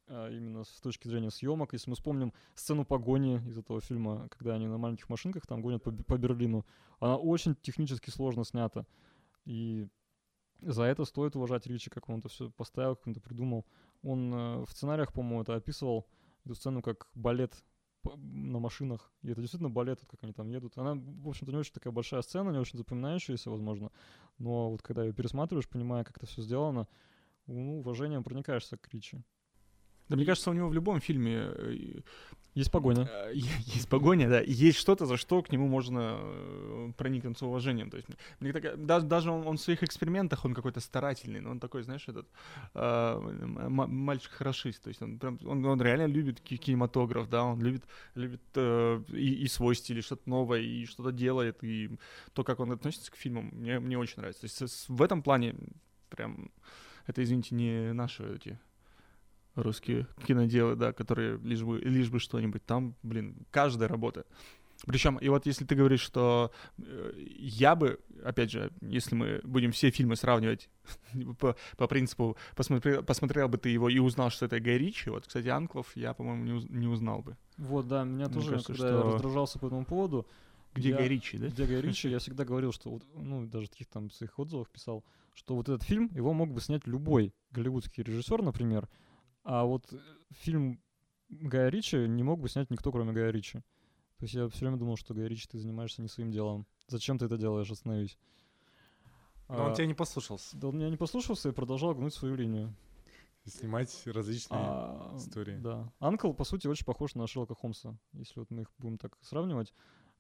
именно с точки зрения съемок. Если мы вспомним сцену погони из этого фильма, когда они на маленьких машинках там гонят по, по Берлину, она очень технически сложно снята. И за это стоит уважать Ричи, как он это все поставил, как он это придумал. Он э, в сценариях, по-моему, это описывал, эту сцену как балет на машинах. И это действительно балет, вот как они там едут. Она, в общем-то, не очень такая большая сцена, не очень запоминающаяся, возможно. Но вот когда ее пересматриваешь, понимая, как это все сделано, ну, уважением проникаешься к Ричи. Да мне кажется, у него в любом фильме э, Есть погоня. э, есть погоня, да, есть что-то, за что к нему можно э, проникнуться уважением. То есть, мне такая- даже, даже он, он в своих экспериментах, он какой-то старательный, но он такой, знаешь, этот э, мальчик-хорошист. То есть он, прям, он, он реально любит ки- кинематограф, да, он любит, любит э, и, и свой стиль, и что-то новое, и что-то делает, и то, как он относится к фильмам, мне, мне очень нравится. То есть с- с- в этом плане прям, это, извините, не наши эти русские киноделы, да, которые лишь бы, лишь бы что-нибудь. Там, блин, каждая работа. Причем, и вот если ты говоришь, что э, я бы, опять же, если мы будем все фильмы сравнивать по, по принципу, посмотрел, посмотрел бы ты его и узнал, что это Гай Ричи, вот, кстати, Анклов я, по-моему, не, уз- не узнал бы. Вот, да, меня Мне тоже, кажется, когда я что- раздражался по этому поводу, Где Я- Гай Ричи, да? где Гай Ричи, я всегда говорил, что, вот, ну, даже в таких там своих отзывах писал, что вот этот фильм, его мог бы снять любой голливудский режиссер, например, а вот э, фильм Гая Ричи не мог бы снять никто, кроме Гая Ричи. То есть я все время думал, что Гай Ричи, ты занимаешься не своим делом. Зачем ты это делаешь? Остановись. Но он А, тебя не послушался. Да он меня не послушался и продолжал гнуть свою линию. Снимать различные А, истории. Да. Анкл, по сути, очень похож на Шерлока Холмса, если вот мы их будем так сравнивать.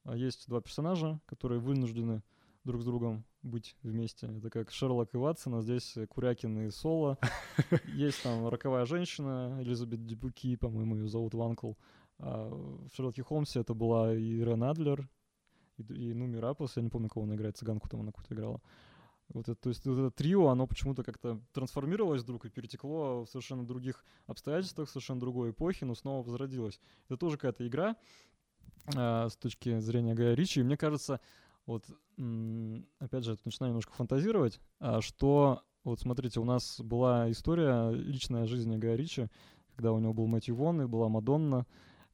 А, Есть два персонажа, которые вынуждены друг с другом быть вместе. Это как Шерлок и Ватсон, а здесь э, Курякин и Соло. Есть там роковая женщина, Элизабет Дебуки, по-моему, ее зовут Ванкл. А в Шерлоке Холмсе это была и Рен Адлер, и, и Нуми Рапос, я не помню, кого она играет, цыганку там она какую-то играла. Вот это, то есть вот это трио, оно почему-то как-то трансформировалось вдруг и перетекло в совершенно других обстоятельствах, совершенно другой эпохи, но снова возродилось. Это тоже какая-то игра а, с точки зрения Гая Ричи. И мне кажется, вот, опять же, начинаю немножко фантазировать, а, что, вот смотрите, у нас была история личная жизни Гая Ричи, когда у него был Мэтью Вон и была Мадонна,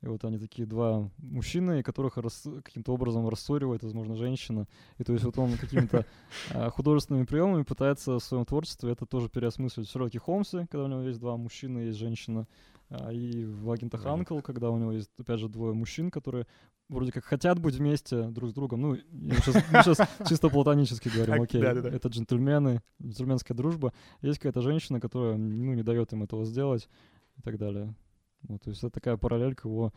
и вот они такие два мужчины, которых рас- каким-то образом рассоривает, возможно, женщина. И то есть вот он какими-то а, художественными приемами пытается в своем творчестве это тоже переосмыслить. В Шерлоке Холмсе, когда у него есть два мужчины, есть женщина, а, и в агентах. Анкл, когда у него есть, опять же, двое мужчин, которые вроде как хотят быть вместе друг с другом. Ну, сейчас, чисто платонически говорим, окей, да-да-да. это джентльмены, джентльменская дружба. Есть какая-то женщина, которая, ну, не дает им этого сделать и так далее. Вот, то есть это такая параллель к его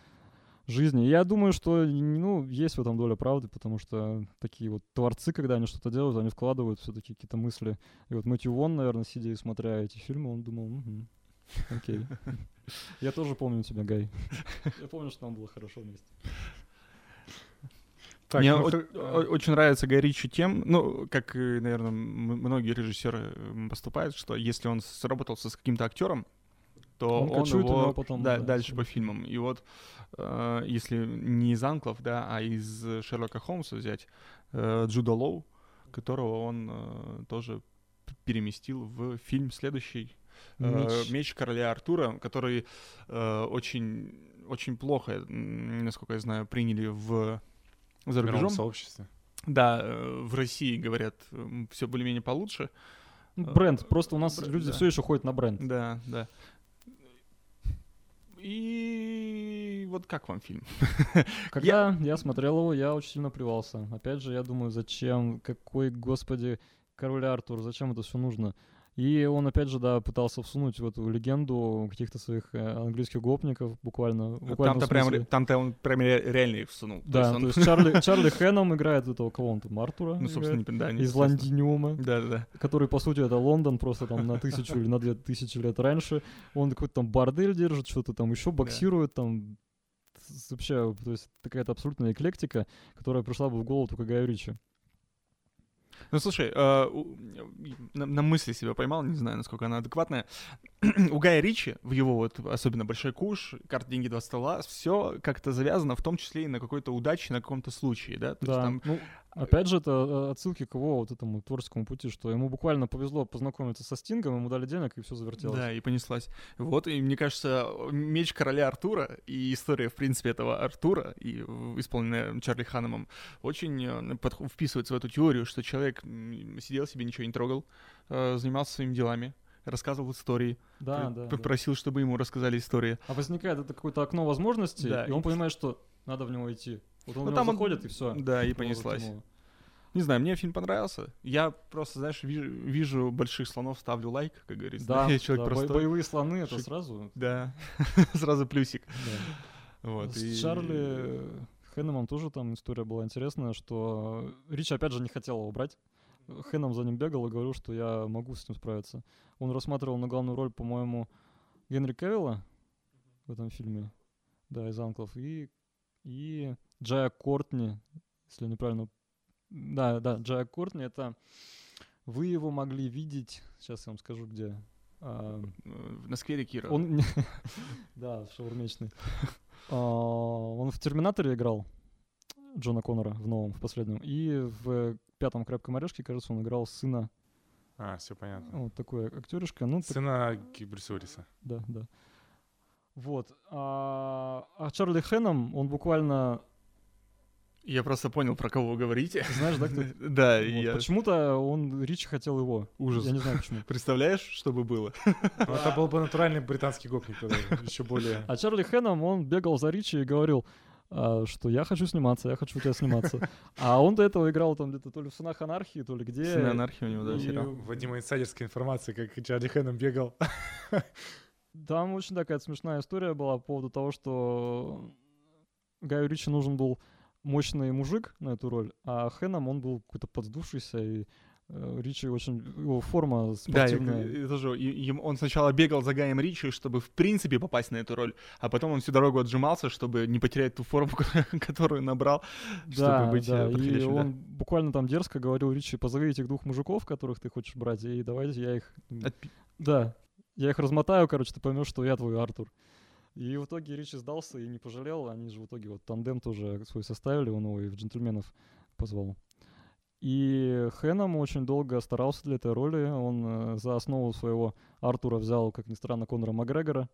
жизни. Я думаю, что, ну, есть в этом доля правды, потому что такие вот творцы, когда они что-то делают, они вкладывают все-таки какие-то мысли. И вот Мэтью Вон, наверное, сидя и смотря эти фильмы, он думал, «Мгм, окей. Я тоже помню тебя, Гай. Я помню, что нам было хорошо вместе. Так, Мне ну, о- о- очень нравится Гай Ричи тем, ну, как, и, наверное, м- многие режиссеры поступают, что если он сработался с каким-то актером, то Он он, кочует у его потом, да, да, дальше по фильмам. И вот, э, если не из Анклов, да, а из э, Шерлока Холмса взять э, Джуда Лоу, которого он э, тоже переместил в фильм следующий э, Меч. «Меч короля Артура», который э, очень, очень плохо, насколько я знаю, приняли в за в рубежом. сообществе. Да, э, в России говорят, все более-менее получше. Ну, Бренд. Просто у нас Бренд, люди да. все еще ходят на бренд. Да, да. И вот как вам фильм? Когда я смотрел его, я очень сильно плевался. Опять же, я думаю, зачем, какой, господи, король Артур, зачем это все нужно? И он, опять же, да, пытался всунуть в эту легенду каких-то своих э, английских гопников, буквально. в буквальном Там-то прям, там-то он прям ре- реально их всунул. Да, он- то есть Чарли, Чарли Хэном играет этого, кого он там, Артура ну, собственно, играет, не- да, из. Лондиниума, Да, да, да. который, по сути, это Лондон просто там на тысячу или на две тысячи лет раньше. Он какой-то там бордель держит, что-то там еще боксирует, там с- вообще, то есть какая-то абсолютная эклектика, которая пришла бы в голову только Гаю Ричи. Ну, слушай, э, на, на мысли себя поймал, не знаю, насколько она адекватная. у Гая Ричи, в его вот особенно «Большой куш», «Карта, деньги, два стола», все как-то завязано, в том числе и на какой-то удаче, на каком-то случае, да? То есть Да, там ну, опять же, это э, отсылки к его вот этому творческому пути, что ему буквально повезло познакомиться со Стингом, ему дали денег, и все завертелось. Да, и понеслась. Вот, и мне кажется, меч короля Артура и история, в принципе, этого Артура, и исполненная Чарли Ханнемом, очень э, вписывается в эту теорию, что человек сидел себе, ничего не трогал, э, занимался своими делами, рассказывал истории, Да, пр- да, чтобы ему рассказали истории. А возникает это какое-то окно возможностей, Да, и он и- понимает, что надо в него идти. Вот он Ну, в него там он- заходит, и все. Да, и понеслась. Не знаю, мне фильм понравился. Я просто, знаешь, вижу, вижу больших слонов, ставлю лайк, как говорится. Да, я человек да, простой. боевые слоны, это Шик- сразу. Да, сразу плюсик. да. Вот, С и- Чарли Хэннемом тоже там история была интересная, что Рич опять же не хотел его брать. Хэнном за ним бегал и говорил, что я могу с этим справиться. Он рассматривал на главную роль, по-моему, Генри Кевилла в этом фильме, да, из Анклов, и, и Джая Кортни, если я неправильно... Да, да, Джая Кортни, это... Вы его могли видеть, сейчас я вам скажу, где. А, На сквере Кира. он... Да, шаурмечный. А, Он в «Терминаторе» играл Джона Коннора в новом, в последнем. И в пятом «Крепком орешке», кажется, он играл сына. А, все понятно. Вот такой актеришка. Ну, так- Сына Брюса Уиллиса. да, да. Вот. А, а Чарли Хэном, он буквально... Я просто понял, про кого вы говорите. Знаешь, да, кто? Да, Вот. я... Почему-то он Ричи хотел его. Ужас. Я не знаю почему. Представляешь, что бы было? Ну, это был бы натуральный британский гопник еще более. А Чарли Хэном, он бегал за Ричи и говорил, а, что я хочу сниматься, я хочу у тебя сниматься. А он до этого играл там где-то то ли в «Сынах анархии», то ли где. Сыны анархии у него, да, сериал. Вадима инсайдерская информация, как Чарли Хэном бегал. Там очень такая смешная история была по поводу того, что Гаю Ричи нужен был мощный мужик на эту роль, а Хэном он был какой-то подсдувшийся, и э, Ричи очень... Его форма Да, я, спортивная. я тоже, и- он сначала бегал за Гаем Ричи, чтобы в принципе попасть на эту роль, а потом он всю дорогу отжимался, чтобы не потерять ту форму, которую набрал, да, чтобы быть да, э, и да. он буквально там дерзко говорил Ричи, позови этих двух мужиков, которых ты хочешь брать, и давайте я их... Отпи- Да, я их размотаю, короче, ты поймешь, что я твой Артур. И в итоге Ричи сдался и не пожалел. Они же в итоге вот тандем тоже свой составили, он его и в джентльменов позвал. И Хэном очень долго старался для этой роли. Он э, за основу своего Артура взял, как ни странно, Конора Макгрегора.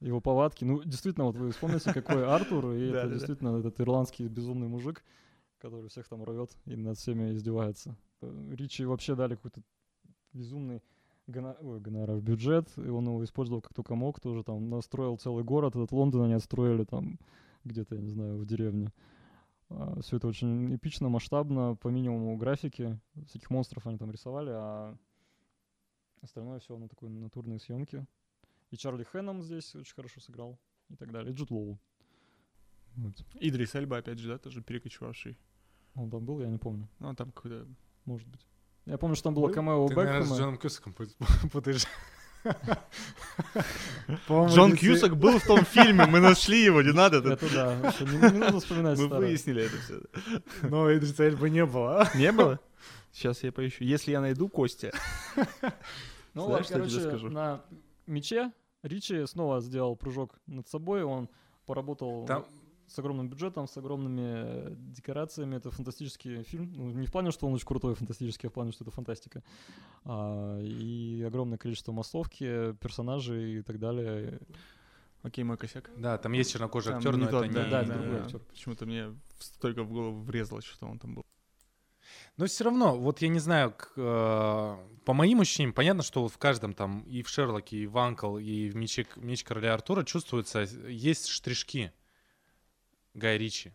Его повадки. Ну, действительно, вот вы вспомните, какой Артур, и это действительно этот ирландский безумный мужик, который всех там рвет и над всеми издевается. Э, Ричи вообще дали какой-то безумный ой, гонорар, бюджет, и он его использовал как только мог, тоже там настроил целый город, этот Лондон они отстроили там где-то, я не знаю, в деревне. все это очень эпично, масштабно, по минимуму графики, всяких монстров они там рисовали, а остальное все на такой натурные съемки. И Чарли Хэном здесь очень хорошо сыграл и так далее, и Джуд Лоу. Вот. Идрис Эльба, опять же, да, тоже перекочевавший. Он там был, я не помню, Ну, там какой-то... может быть. Я помню, что там было Был? камео у Ты, наверное, с Бекхэма. Джоном Кьюсаком пут- путаешь. Джон Кьюсак был в том фильме, мы нашли его, не надо. Это да, не, нужно вспоминать Мы выяснили это все. Но Идриса Эльбы не было. Не было? Сейчас я поищу. Если я найду Костя. Ну Знаешь, ладно, что я тебе короче, скажу? на мече Ричи снова сделал прыжок над собой, он поработал Там- с огромным бюджетом, с огромными э, декорациями. Это фантастический фильм. Ну, не в плане, что он очень крутой фантастический, а в плане, что это фантастика. А, и огромное количество массовки, персонажей и так далее. Окей, мой косяк. Да, там есть чернокожий Там актер, но тот, это да, не... да, это другой актер. Почему-то мне столько в голову врезалось, что он там был. Но все равно, вот я не знаю, к, э, по моим ощущениям, понятно, что вот в каждом там, и в Шерлоке, и в Анкл, и в Мече, Меч Короля Артура чувствуется, есть штришки Гая Ричи.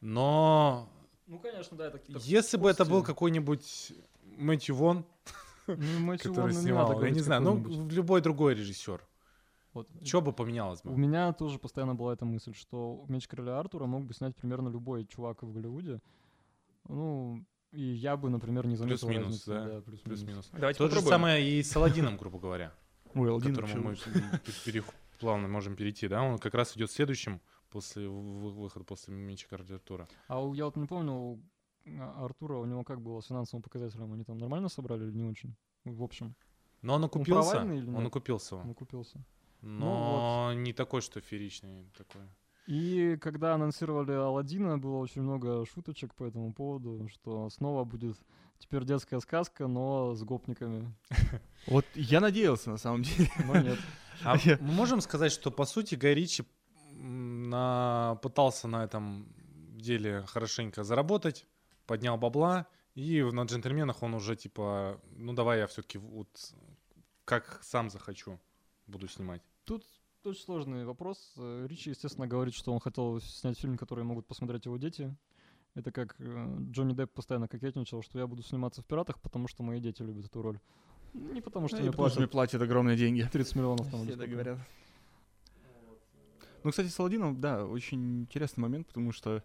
Но Ну, конечно, да, это какие-то если бы это был какой-нибудь Мэтью Вон, Ну, Мэтью который Вон, ну, не снимал, надо я не знаю, ну, любой другой режиссер. Вот. Что бы поменялось У бы? меня тоже постоянно была эта мысль, что «Меч короля Артура» мог бы снять примерно любой чувак в Голливуде. Ну, и я бы, например, не заметил Плюс-минус, разницы. да? плюс-минус. Плюс-минус. Давайте То же самое и с Аладдином, грубо говоря, Ой, к Алдин которому мы плавно можем перейти, да? Он как раз идет следующим после вы- выхода после Короля Артура. А я вот не помню, у а, Артура, у него как было с финансовым показателем? Они там нормально собрали или не очень? В общем, Но он окупился. провальный или Он нет? окупился. он купился. Но не такой, что фееричный такой. И когда анонсировали Алладина, было очень много шуточек по этому поводу, что снова будет теперь детская сказка, но с гопниками. Вот я надеялся, на самом деле. Но нет. А мы можем сказать, что по сути Гай Ричи на- пытался на этом деле хорошенько заработать, поднял бабла, и в- на джентльменах он уже типа, ну давай я все-таки вот как сам захочу буду снимать. Тут очень сложный вопрос. Э, Ричи, естественно, говорит, что он хотел снять фильм, который могут посмотреть его дети. Это как э, Джонни Депп постоянно кокетничал, что я буду сниматься в «Пиратах», потому что мои дети любят эту роль. Не потому что Ну, мне потому что мне платят платят огромные деньги. 30 миллионов там. Все сколько. говорят. Ну, кстати, с Аладдином, да, очень интересный момент, потому что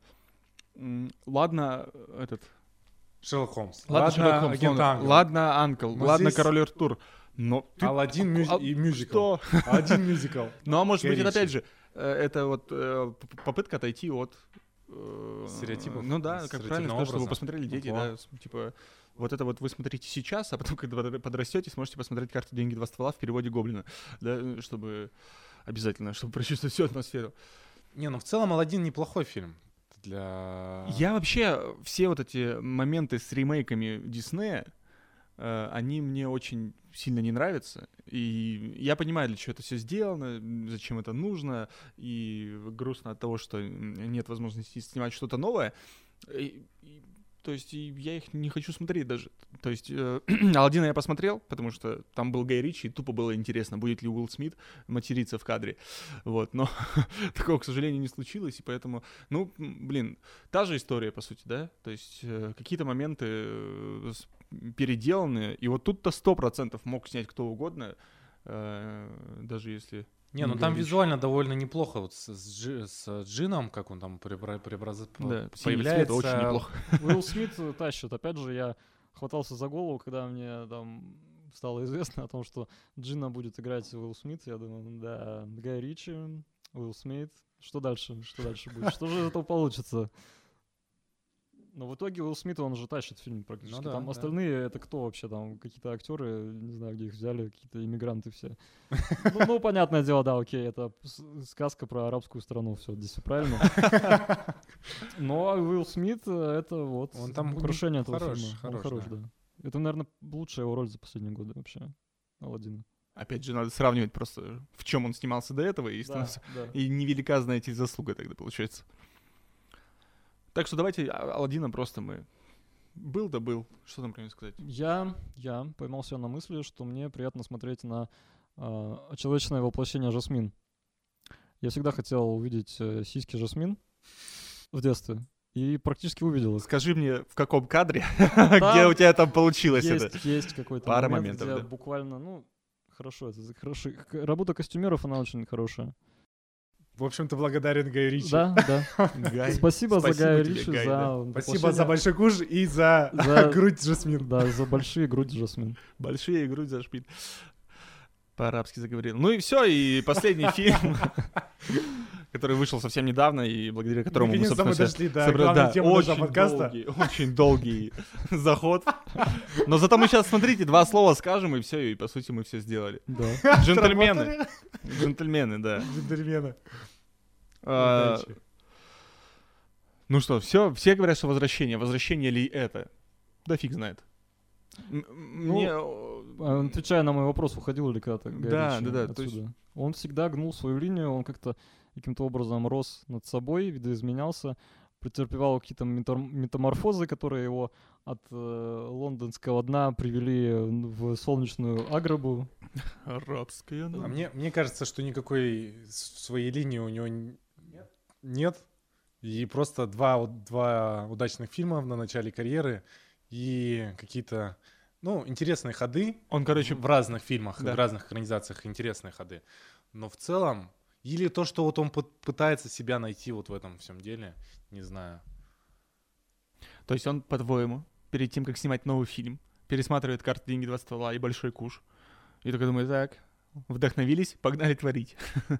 ладно этот, Шерлок Холмс. ладно, Шерлок Холмс, агент ладно, Ангел. ладно Анкл, Но ладно здесь- Король Артур, но ты- Аладдин мюз- а- и мюзикл. что? Один мюзикл. Ну, а может быть, это опять же, э, это вот э, попытка отойти от... э, Стереотипов, Ну да, как правильно сказать, чтобы посмотрели дети, да, типа... Вот это вот вы смотрите сейчас, а потом, когда подр- подрастете, сможете посмотреть карту «Деньги. Два ствола» в переводе Гоблина, да, чтобы обязательно, чтобы прочувствовать всю атмосферу. Не, ну в целом Аладдин неплохой фильм для... Я вообще все вот эти моменты с ремейками Диснея, э, они мне очень сильно не нравятся. И я понимаю, для чего это все сделано, зачем это нужно, и грустно от того, что нет возможности снимать что-то новое. И- и- то есть я их не хочу смотреть даже. То есть э, Алладина я посмотрел, потому что там был Гай Ричи, и тупо было интересно, будет ли Уилл Смит материться в кадре. Вот, но такого, к сожалению, не случилось, и поэтому, ну, блин, та же история, по сути, да? То есть э, какие-то моменты э, переделаны, и вот тут-то сто процентов мог снять кто угодно, э, даже если... Не, ну там визуально довольно неплохо вот с, с Джи- с Джином, как он там преобра- преобраз- Да, появляется. очень неплохо. Уилл Смит тащит. Опять же, я хватался за голову, когда мне там стало известно о том, что Джина будет играть Уилл Смит. Я думаю, да, Гай Ричи, Уилл Смит. Что дальше? Что дальше будет? Что же из этого получится? Но в итоге Уилл Смит, он же тащит фильм практически. да, там да. остальные, это кто вообще? Там какие-то актеры, не знаю, где их взяли, какие-то иммигранты все. Ну, ну, понятное дело, да, окей, это сказка про арабскую страну, все, здесь все правильно. Но Уилл Смит э, это вот Он там украшение этого хорош, фильма. Он хорош, хорош, да. да. Это, наверное, лучшая его роль за последние годы вообще. Алладин. Опять же, надо сравнивать просто, в чем он снимался до этого, и, Да, становится- да. и невелика, знаете, заслуга тогда получается. Так что давайте А- Аладдина просто мы... Был да был. Что там про него сказать? Я, я поймал себя на мысли, что мне приятно смотреть на э, человечное воплощение Жасмин. Я всегда хотел увидеть э, сиськи Жасмин в детстве. И практически увидел их. Скажи мне, в каком кадре, где у тебя там получилось это? Есть, какой-то Пара момент, моментов, где да. буквально, ну, хорошо, это к- Работа костюмеров, она очень хорошая. В общем-то, благодарен Гай Ричи. Да, да. Гай. Спасибо за Спасибо Гая тебе, Ричи, Гай, за да. Спасибо за большой куш и за, За- грудь Жасмин. Да, за большие груди Жасмин. Большие грудь за шпиль. По-арабски заговорил. Ну и все, и последний фильм, который вышел совсем недавно, и благодаря которому мы, собственно, мы дошли до собрали- главной да, темы нашего очень подкаста. долгий, очень долгий заход. Но зато мы сейчас, смотрите, два слова скажем, и все, и по сути мы все сделали. Да. Джентльмены. Джентльмены, да. Джентльмены. А, Удачи. Ну что, все, все говорят, что возвращение. Возвращение ли это? Да фиг знает. Ну, Мне... А, Отвечая на мой вопрос, уходил ли когда-то Гай Да, Ричи да, да, то есть- отсюда? Он всегда гнул свою линию, он как-то каким-то образом рос над собой, видоизменялся, претерпевал какие-то метаморфозы, которые его от э, лондонского дна привели в солнечную Аграбу. Арабская А ночь. мне, мне кажется, что никакой своей линии у него нет. И просто два, два удачных фильма на начале карьеры и какие-то, ну, интересные ходы Он, короче, в разных фильмах, Да. в разных экранизациях интересные ходы. Но в целом, или то, что вот он пы- пытается себя найти вот в этом всем деле, не знаю. То есть он, по-твоему, перед тем, как снимать новый фильм, пересматривает карту «Деньги, два ствола» и «Большой куш». И только думает, так, вдохновились, погнали творить.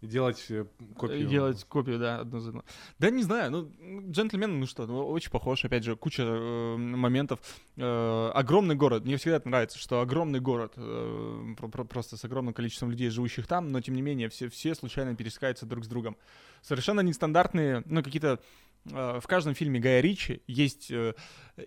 Делать э, копию. Делать копию, да, одну за одну. Да, не знаю, ну, джентльмен, ну что, ну, очень похож, опять же, куча э, моментов. Э, огромный город, мне всегда это нравится, что огромный город, э, про- про- просто с огромным количеством людей, живущих там, но, тем не менее, все, все случайно пересекаются друг с другом. Совершенно нестандартные, ну, какие-то... э, в каждом фильме Гая Ричи есть э,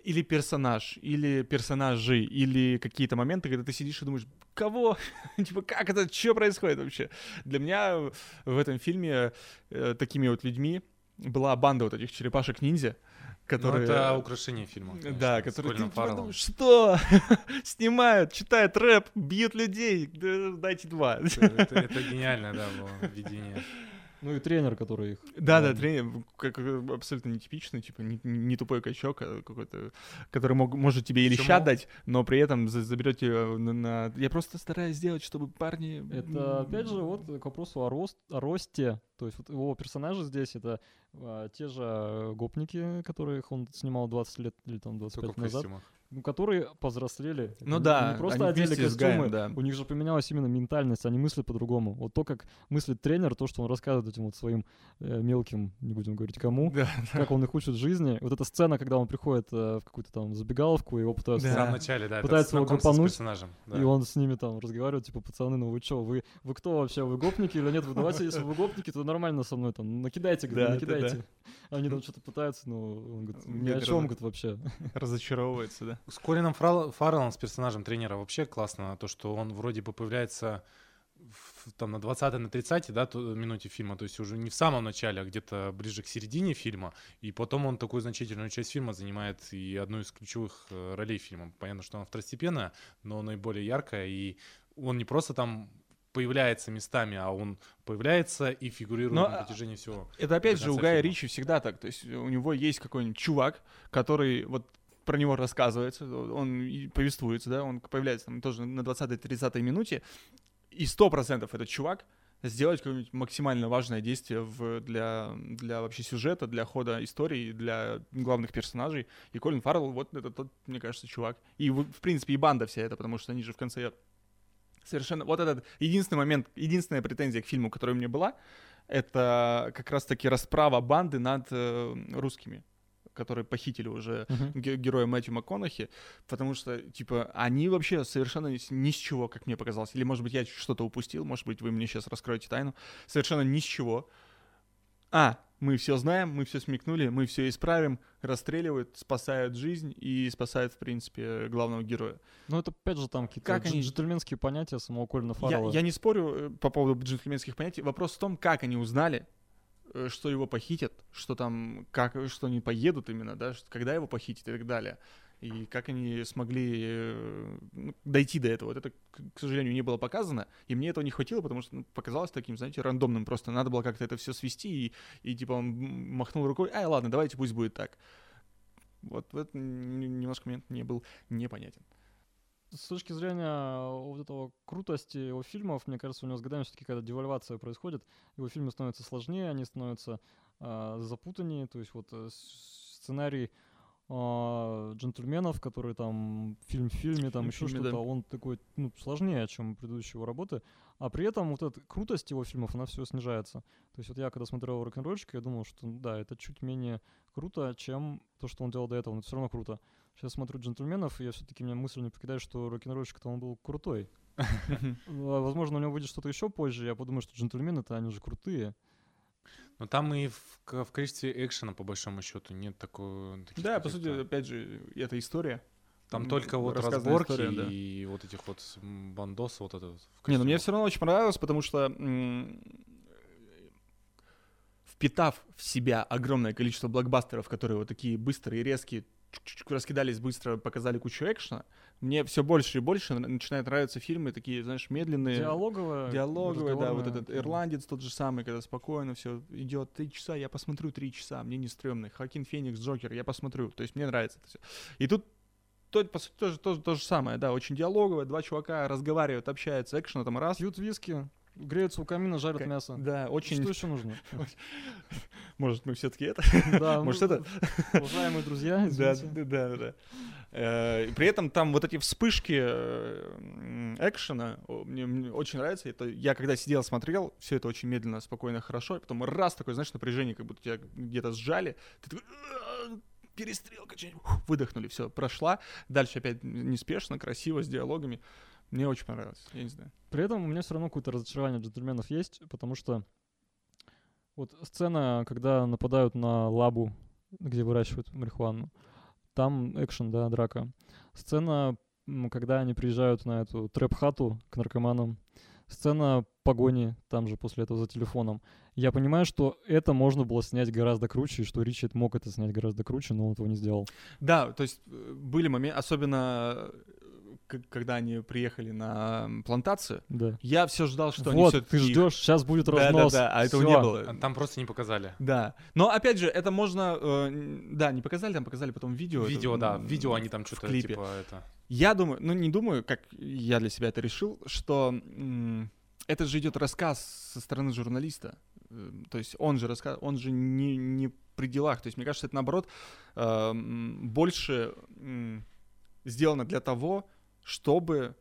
или персонаж, или персонажи, или какие-то моменты, когда ты сидишь и думаешь, кого? типа, как это, что происходит вообще? Для меня в этом фильме э, такими вот людьми была банда вот этих черепашек-ниндзя, Ну, которые... это украшение фильма. конечно, да, которые ты типа думаешь, что? Снимают, читают рэп, бьют людей, да, дайте два. Это, это- это гениальное, да, было видение. Ну и тренер, который их... Да, да, Ладно. тренер как, как абсолютно нетипичный, типа не, не тупой качок, а какой-то, который мог, может тебе и леща дать, но при этом за- заберет тебя на, на- Я просто стараюсь сделать, чтобы парни... Это, опять же, вот к вопросу о, рост, о росте. То есть вот его персонажи здесь это а, те же э, гопники, которых он снимал 20 лет или там 25 Только в назад. костюмах. Ну, которые повзрослели. Ну Они да, Не просто они одели с Гаем, костюмы, да. у них же поменялась именно ментальность, они мыслят по-другому. Вот то, как мыслит тренер, то, что он рассказывает этим вот своим э, мелким, не будем говорить кому, Да, как он их учит жизни. Вот эта сцена, когда он приходит э, в какую-то там забегаловку, его пытаются... В Да. самом начале, да, это Пытается его гопануть, персонажем. да. И он с ними там разговаривает, типа, пацаны, ну вы чё, вы, вы кто вообще, вы гопники или нет? Вы давайте, если вы гопники, то нормально со мной там, накидайте, говорит, Да, да, накидайте. Они там что-то пытаются, но он говорит, ни о чем, говорит, вообще. разочаровывается, да. С Колином Фаррелл- Фарреллом, с персонажем тренера, вообще классно то, что он вроде бы появляется в- там на 20 на 30 да, то- минуте фильма, то есть уже не в самом начале, а где-то ближе к середине фильма, и потом он такую значительную часть фильма занимает и одну из ключевых э, ролей фильма. Понятно, что она второстепенная, но наиболее яркая, и он не просто там появляется местами, а он появляется и фигурирует Но, на а, протяжении всего. Это опять же у Гая фильма. Ричи всегда так. То есть у него есть какой-нибудь чувак, который вот про него рассказывается, он повествуется, да, он появляется там тоже на 20-30 минуте, и сто процентов этот чувак сделать какое-нибудь максимально важное действие в, для, для вообще сюжета, для хода истории, для главных персонажей. И Колин Фаррелл, вот это тот, мне кажется, чувак. И, в принципе, и банда вся эта, потому что они же в конце совершенно... Вот этот единственный момент, единственная претензия к фильму, которая у меня была, это как раз-таки расправа банды над э, русскими, которые похитили уже ге- героя Мэтью МакКонахи, потому что, типа, они вообще совершенно ни с- чего, как мне показалось. Или, может быть, я что-то упустил, может быть, вы мне сейчас раскроете тайну. Совершенно ни с чего. А, мы все знаем, мы все смекнули, мы все исправим, расстреливают, спасают жизнь и спасают, в принципе, главного героя. Ну, это опять же там какие-то Как дж- они- джентльменские понятия самого Колина Я, Фаррелла. я не спорю э, по поводу джентльменских понятий. Вопрос в том, как они узнали, что его похитят, что там, как, что они поедут именно, да, когда его похитят и так далее. И как они смогли э, ну, дойти до этого. Вот это, к сожалению, не было показано. И мне этого не хватило, потому что ну, показалось таким, знаете, рандомным. Просто надо было как-то это все свести. И, и типа он махнул рукой, ай, ладно, давайте пусть будет так. Вот в этот немножко момент мне был непонятен. С точки зрения вот этого крутости его фильмов, мне кажется, у него с годами все-таки когда девальвация происходит, его фильмы становятся сложнее, они становятся а, запутаннее, то есть вот э, сценарий а, джентльменов, который там фильм в фильме, там Фильм еще фильме, да. что-то, он такой ну, сложнее, чем предыдущие его работы, а при этом вот эта крутость его фильмов, она все снижается. То есть вот я когда смотрел рок-н-ролльщика, я думал, что ну да, это чуть менее круто, чем то, что он делал до этого, но это все равно круто. Сейчас смотрю джентльменов, и я все-таки меня мысль не покидает, что рок-н-ролльщик-то он был крутой. Возможно, у него выйдет что-то еще позже. Я подумаю, что джентльмены-то они же крутые. Но там и в, в качестве экшена, по большому счету, нет такого... таких Да, по сути, опять же, это история. Там только вот разборки история, да. и вот этих вот м, бандосов, вот это Не, ну мне все равно очень понравилось, потому что впитав в себя огромное количество блокбастеров, которые вот такие быстрые, резкие, раскидались быстро, показали кучу экшена, мне все больше и больше начинают нравиться фильмы такие, знаешь, медленные. Диалоговая. Диалоговые, да, вот этот ирландец тот же самый, когда спокойно все идет три часа, я посмотрю три часа, мне не стрёмно. Хакин Феникс, Джокер, я посмотрю. То есть мне нравится это все. И тут то, по сути, тоже, тоже то же самое, да, очень диалоговое, два чувака разговаривают, общаются, экшена там раз. Пьют виски, греются у камина, жарят Ка- мясо. Да, очень... Что еще нужно? Может, мы все-таки это? Да, Может, ну, это? Уважаемые друзья, Да, извините. да, да, да. Э, При этом там вот эти вспышки э, экшена мне, мне очень нравится. Это я когда сидел, смотрел, все это очень медленно, спокойно, хорошо. И потом раз такое, знаешь, напряжение, как будто тебя где-то сжали. Ты такой «А, перестрелка, выдохнули, все, прошла. Дальше опять неспешно, красиво, с диалогами. Мне очень понравилось, я не знаю. При этом у меня все равно какое-то разочарование джентльменов есть, потому что вот сцена, когда нападают на лабу, где выращивают марихуану, там экшен, да, драка. Сцена, когда они приезжают на эту трэп-хату к наркоманам. Сцена погони там же после этого за телефоном. Я понимаю, что это можно было снять гораздо круче, и что Ричард мог это снять гораздо круче, но он этого не сделал. Да, то есть э, были моменты, особенно э, когда они приехали на плантацию, Да. я все ждал, что они вот, все ты ждешь, сейчас будет разнос. Да-да-да, а этого не Всё. было. А Там просто не показали. Да. Но опять же, это можно. э, да, не показали, там показали потом видео. это, Видео, да, м, в видео они там что-то типа это. Я думаю, ну не думаю, как я для себя это решил, что м, это же идет рассказ со стороны журналиста. Э, То есть он же рассказ, он же не, не при делах. То есть мне кажется, это наоборот э, больше м, сделано для того, чтобы,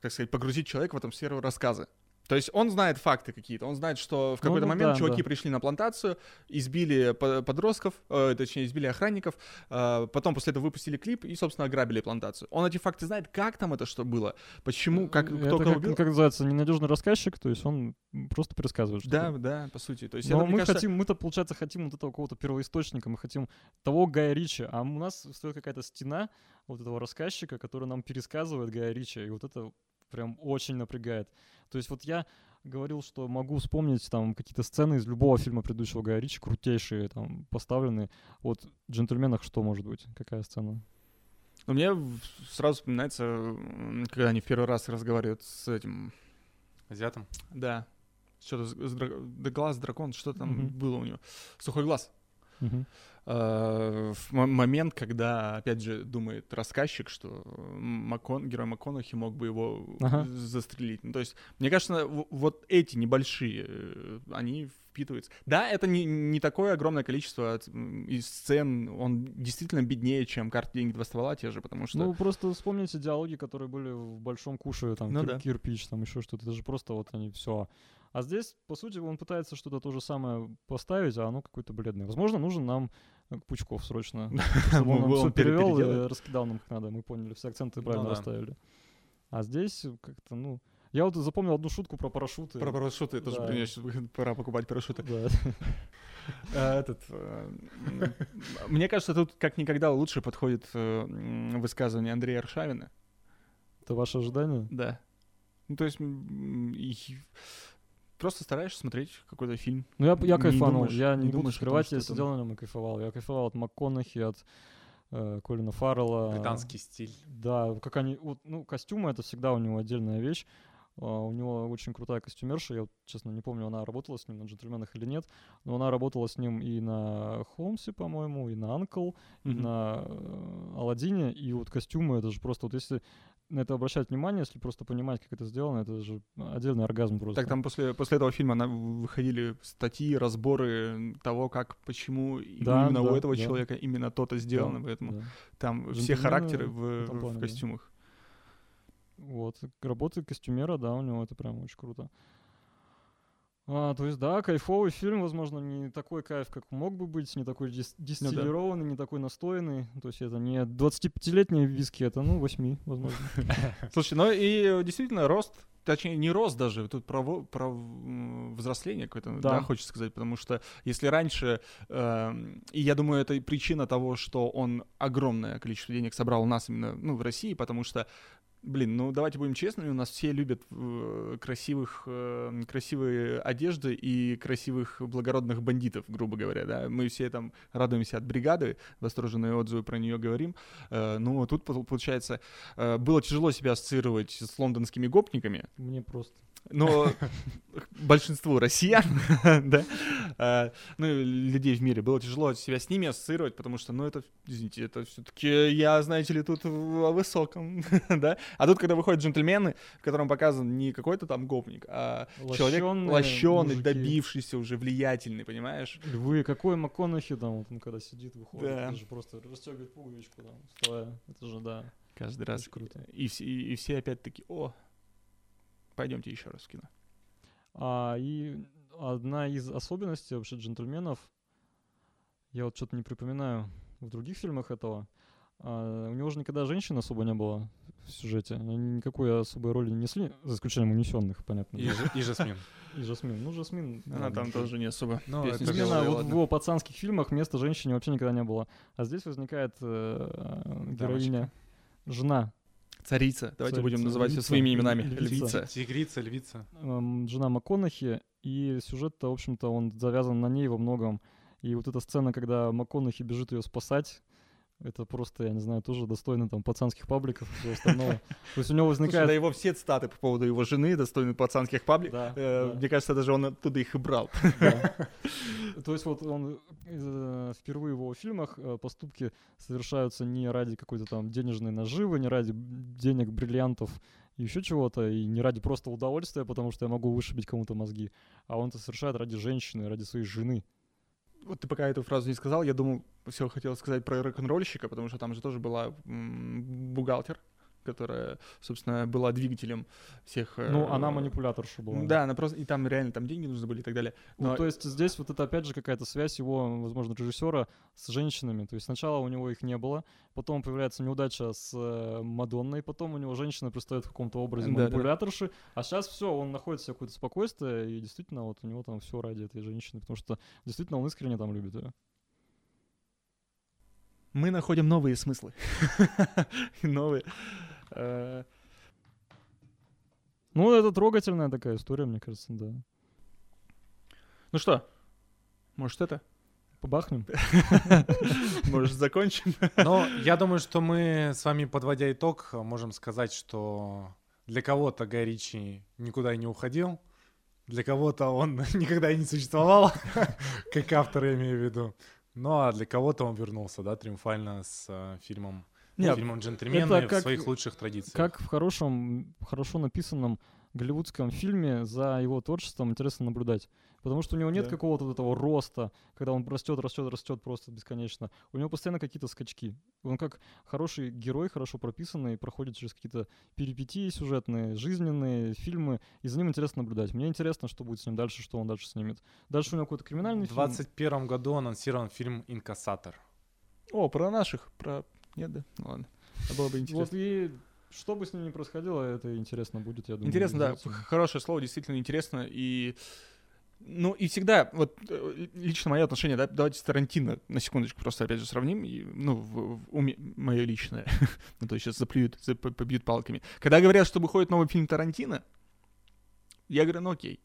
так сказать, погрузить человека в эту сферу рассказа. То есть он знает факты какие-то, он знает, что в Ну, какой-то ну момент да, чуваки да. пришли на плантацию, избили по- подростков, э, точнее, избили охранников, э, потом после этого выпустили клип и, собственно, ограбили плантацию. Он эти факты знает, как там это что было, почему, как, Это кто кого как, убил. как называется, ненадежный рассказчик, то есть он просто пересказывает. Да, да, по сути. То есть Но это, мы кажется, хотим, мы-то, получается, хотим вот этого какого-то первоисточника, мы хотим того Гая Ричи, а у нас стоит какая-то стена вот этого рассказчика, который нам пересказывает Гая Ричи, и вот это прям очень напрягает. То есть вот я говорил, что могу вспомнить там какие-то сцены из любого фильма предыдущего Гая Ричи, крутейшие, там, поставленные. Вот в «Джентльменах» что может быть? Какая сцена? ну, мне сразу вспоминается, когда они в первый раз разговаривают с этим, Азиатом? да, что-то с, с дра- глаз дракон, что там Мгм. было у него, сухой глаз. Э, в мо- момент, когда, опять же, думает рассказчик, что Макон, герой МакКонахи мог бы его Ага. застрелить. Ну, то есть, мне кажется, вот эти небольшие, э, они впитываются. Да, это не, не такое огромное количество от- из сцен, он действительно беднее, чем «Карты, деньги, два ствола» те же, потому что... Ну, просто вспомните диалоги, которые были в «Большом куше», там, Ну кир- да. кирпич, там, еще что-то. Это же просто вот они все. А здесь, по сути, он пытается что-то то же самое поставить, а оно какое-то бледное. Возможно, нужен нам э, Пучков срочно, чтобы он все пере- перевел и раскидал нам как надо. Мы поняли, все акценты Ну правильно расставили. А здесь как-то, ну... Я вот запомнил одну шутку про парашюты. Про парашюты тоже Да. щас пора покупать парашюты. Да. А, Этот, э, мне кажется, тут как никогда лучше подходит э, высказывание Андрея Аршавина. Это ваше ожидание? Да. Ну, то есть просто стараешься смотреть какой-то фильм. Ну, я, я кайфанул. думаешь- я не не, том, скрывать, я сидел на нем и кайфовал. Я кайфовал от МакКонахи, от э, Колина Фаррелла. Британский стиль. Да, как они, вот, ну, костюмы это всегда у него отдельная вещь. А, у него очень крутая костюмерша. Я, честно, не помню, она работала с ним на джентльменах или нет, но она работала с ним и на Холмсе, по-моему, и на Анкл, и Мгм. на э, Аладдине. И вот костюмы, это же просто, вот если на это обращать внимание, если просто понимать, как это сделано, это же отдельный оргазм просто. Так там после, после этого фильма на- выходили статьи, разборы того, как, почему Да, именно у да, этого да. человека именно то-то сделано, Да, поэтому да. там все характеры в в, этом в плане, да. костюмах. Вот, работа костюмера, да, у него это прям очень круто. А, то есть, да, кайфовый фильм, возможно, не такой кайф, как мог бы быть, не такой дис- дистиллированный, не такой настоянный. То есть это не 25-летние виски, это, ну, 8, возможно. Слушай, ну и действительно рост, точнее не рост даже, тут про, про взросление какое-то, да. Да. хочется сказать, потому что если раньше, эм, и я думаю, это причина того, что он огромное количество денег собрал у нас именно, ну, в России, потому что Блин, ну давайте будем честными, у нас все любят э, красивых, э, красивые одежды и красивых благородных бандитов, грубо говоря, да. Мы все там радуемся от бригады, восторженные отзывы про нее говорим. Э, ну, тут пол- получается, э, было тяжело себя ассоциировать с лондонскими гопниками, Мне просто. но большинству россиян, да, а, ну, людей в мире было тяжело себя с ними ассоциировать, потому что, ну, это, извините, это все-таки я, знаете ли, тут о высоком, да, а тут, когда выходят джентльмены, в котором показан не какой-то там гопник, а человек лощеный, добившийся уже, влиятельный, понимаешь? Львы, какой МакКонахи там, вот он когда сидит, выходит, это же просто расстегивает пуговичку там, стоя. Это же, да, Каждый раз. круто. И, все- и, и все опять таки, о, пойдемте еще раз в кино. А, и одна из особенностей вообще джентльменов, я вот что-то не припоминаю в других фильмах этого, а, у него же никогда женщин особо не было в сюжете. Они никакой особой роли не несли, за исключением унесенных, понятно. И, Ж- и Жасмин. И Жасмин. Ну, Жасмин... Она ладно. там тоже не особо Ну, и вот в его пацанских фильмах места женщине вообще никогда не было. А здесь возникает э, героиня, жена, Царица. Давайте будем Царица, называть все львица, своими именами. львица. Львица. Тигрица, львица. эм, жена МакКонахи, и сюжет-то, в общем-то, он завязан на ней во многом. И вот эта сцена, когда МакКонахи бежит ее спасать, это просто, я не знаю, тоже достойно там пацанских пабликов и всего остального. То есть у него Слушай, возникает... да его все цитаты по поводу его жены достойны пацанских пабликов. Да, Э, да. Мне кажется, даже он оттуда их и брал. Да. То есть вот он э, впервые в его фильмах э, поступки совершаются не ради какой-то там денежной наживы, не ради денег, бриллиантов и еще чего-то, и не ради просто удовольствия, потому что я могу вышибить кому-то мозги, а он это совершает ради женщины, ради своей жены. Вот ты пока эту фразу не сказал, я думал, все хотел сказать про рок-н-ролльщика, потому что там же тоже была бухгалтер, которая, собственно, была двигателем всех... э, Ну, она манипуляторша была. Да, она просто... И там реально там деньги нужны были и так далее. Ну, Но- то есть здесь вот это опять же какая-то связь его, возможно, режиссера с женщинами. То есть сначала у него их не было, потом появляется неудача с э, Мадонной, потом у него женщина пристает в каком-то образе Да-да. манипуляторши, а сейчас все, он находит себе какое-то спокойствие, и действительно вот у него там все ради этой женщины, потому что действительно он искренне там любит ее. мы находим новые смыслы. Новые. Э, Ну, это трогательная такая история, мне кажется, да. Ну что, может это? Побахнем. Может закончим? Но я думаю, что мы с вами, подводя итог, можем сказать, что для кого-то Гай Ричи никуда и не уходил, для кого-то он никогда и не существовал, как автор, я имею в виду. Ну а для кого-то он вернулся, да, триумфально с э, фильмом, Нет, фильмом «Джентльмены» это в как- своих лучших традициях. Как в хорошем, хорошо написанном голливудском фильме за его творчеством интересно наблюдать. Потому что у него нет Да. какого-то вот этого роста, когда он растет, растет, растет просто бесконечно. У него постоянно какие-то скачки. Он как хороший герой, хорошо прописанный, проходит через какие-то перипетии сюжетные, жизненные фильмы, и за ним интересно наблюдать. Мне интересно, что будет с ним дальше, что он дальше снимет. Дальше у него какой-то криминальный В 21 году анонсирован фильм «Инкассатор». О, про наших, про... Нет, да? Ну ладно. Это было бы интересно. Вот и что бы с ним ни происходило, это интересно будет, я думаю. Интересно, да, хорошее слово, действительно интересно. И ну и всегда, вот э, лично мое отношение, да, давайте с Тарантино на секундочку просто опять же сравним, и, ну, в, в уме мое личное, ну то сейчас заплюют, зап- побьют палками. Когда говорят, что выходит новый фильм Тарантино, я говорю, ну окей,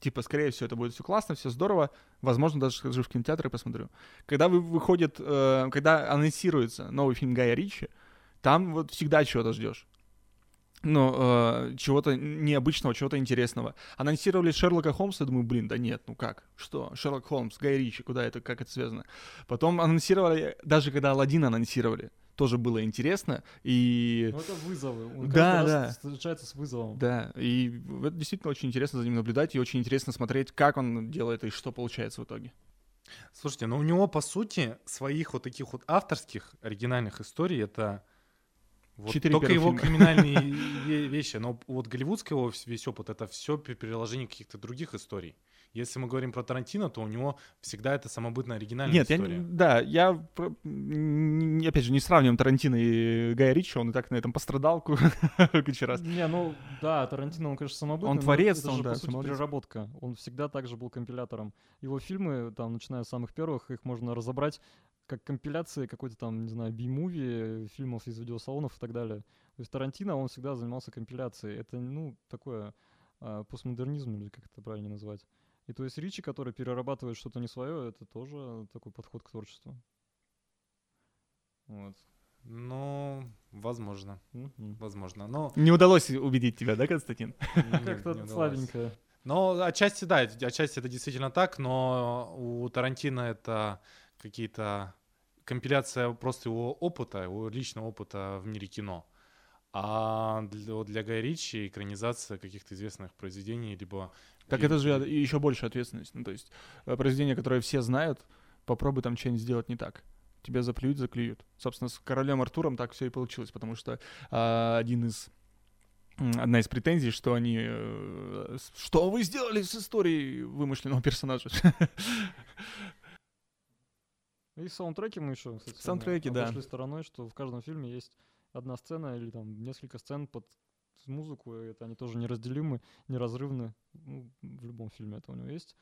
типа, скорее всего, это будет все классно, все здорово, возможно, даже схожу в кинотеатр и посмотрю. Когда вы выходит, э, когда анонсируется новый фильм Гая Ричи, там вот всегда чего-то ждешь. Ну, э, чего-то необычного, чего-то интересного. Анонсировали Шерлока Холмса, я думаю, блин, да нет, ну как? Что? Шерлок Холмс, Гай Ричи, куда это, как это связано? Потом анонсировали, даже когда Алладин анонсировали, тоже было интересно, и... Ну, это вызовы. Он Да, да. встречается с вызовом. Да, и это действительно очень интересно за ним наблюдать, и очень интересно смотреть, как он делает и что получается в итоге. Слушайте, ну у него, по сути, своих вот таких вот авторских оригинальных историй это вот Четыре только его фильма. криминальные ве- вещи. Но вот голливудский его весь опыт это все переложение каких-то других историй. Если мы говорим про Тарантино, то у него всегда это самобытная оригинальная Нет, я, история. не- да, я, опять же, не сравниваем Тарантино и Гая Ричи, он и так на этом пострадал ку- куча раз. Не, ну да, Тарантино, он, конечно, самобытный. Он творец, это он, же, да, по сути, переработка. Он всегда также был компилятором. Его фильмы, там, начиная с самых первых, их можно разобрать как компиляции какой-то там, не знаю, би-муви, фильмов из видеосалонов и так далее. То есть Тарантино, он всегда занимался компиляцией. Это, ну, такое а, постмодернизм, или как это правильно назвать. И то есть Ричи, который перерабатывает что-то не свое, это тоже такой подход к творчеству. Вот. Ну, возможно, Мгм. возможно. Но Не удалось убедить тебя, да, Константин? Как-то слабенько. Ну, отчасти, да, отчасти это действительно так, но у Тарантино это какие-то компиляция просто его опыта, его личного опыта в мире кино. А для, для Гая Ричи экранизация каких-то известных произведений, либо... Так это же еще больше ответственность. Ну, то есть э, произведение, которое все знают, попробуй там что-нибудь сделать не так. Тебя заплюют, заклюют. Собственно, с королем Артуром так все и получилось, потому что а, один из одна из претензий, что они... э, что вы сделали с историей вымышленного персонажа? И саундтреки мы еще, кстати, Саундтреки, да. обошли стороной, что в каждом фильме есть одна сцена или там несколько сцен под музыку, и это они тоже неразделимы, неразрывны. Ну, в любом фильме это у него есть.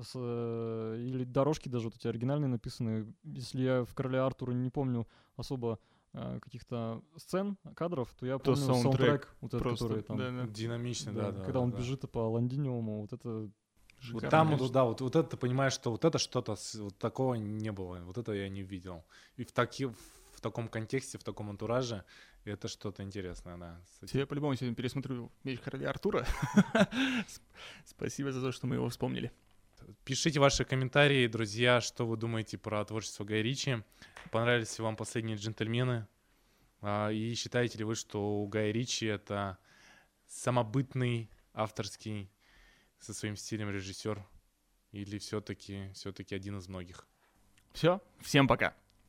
С, э, или дорожки даже вот эти оригинальные написаны. Если я в «Короле Артура» не помню особо э, каких-то сцен, кадров, то я То помню саундтрек саундтрек, вот этот, Просто, который там... да-да. Динамичный, да, да, да. когда он да. бежит по лондиниуму, вот это Вот Шикарно, там, конечно. вот, да, вот, вот это ты понимаешь, что вот это что-то, вот такого не было, вот это я не видел. И в, таки, в таком контексте, в таком антураже, это что-то интересное, да. Я по-любому сегодня пересмотрю «Меч короля Артура». Сп- Спасибо за то, что мы его вспомнили. Пишите ваши комментарии, друзья, что вы думаете про творчество Гая Ричи. Понравились ли вам последние джентльмены? А, И считаете ли вы, что у Гая Ричи это самобытный, авторский, со своим стилем режиссер? Или все-таки все-таки один из многих? Все, всем пока.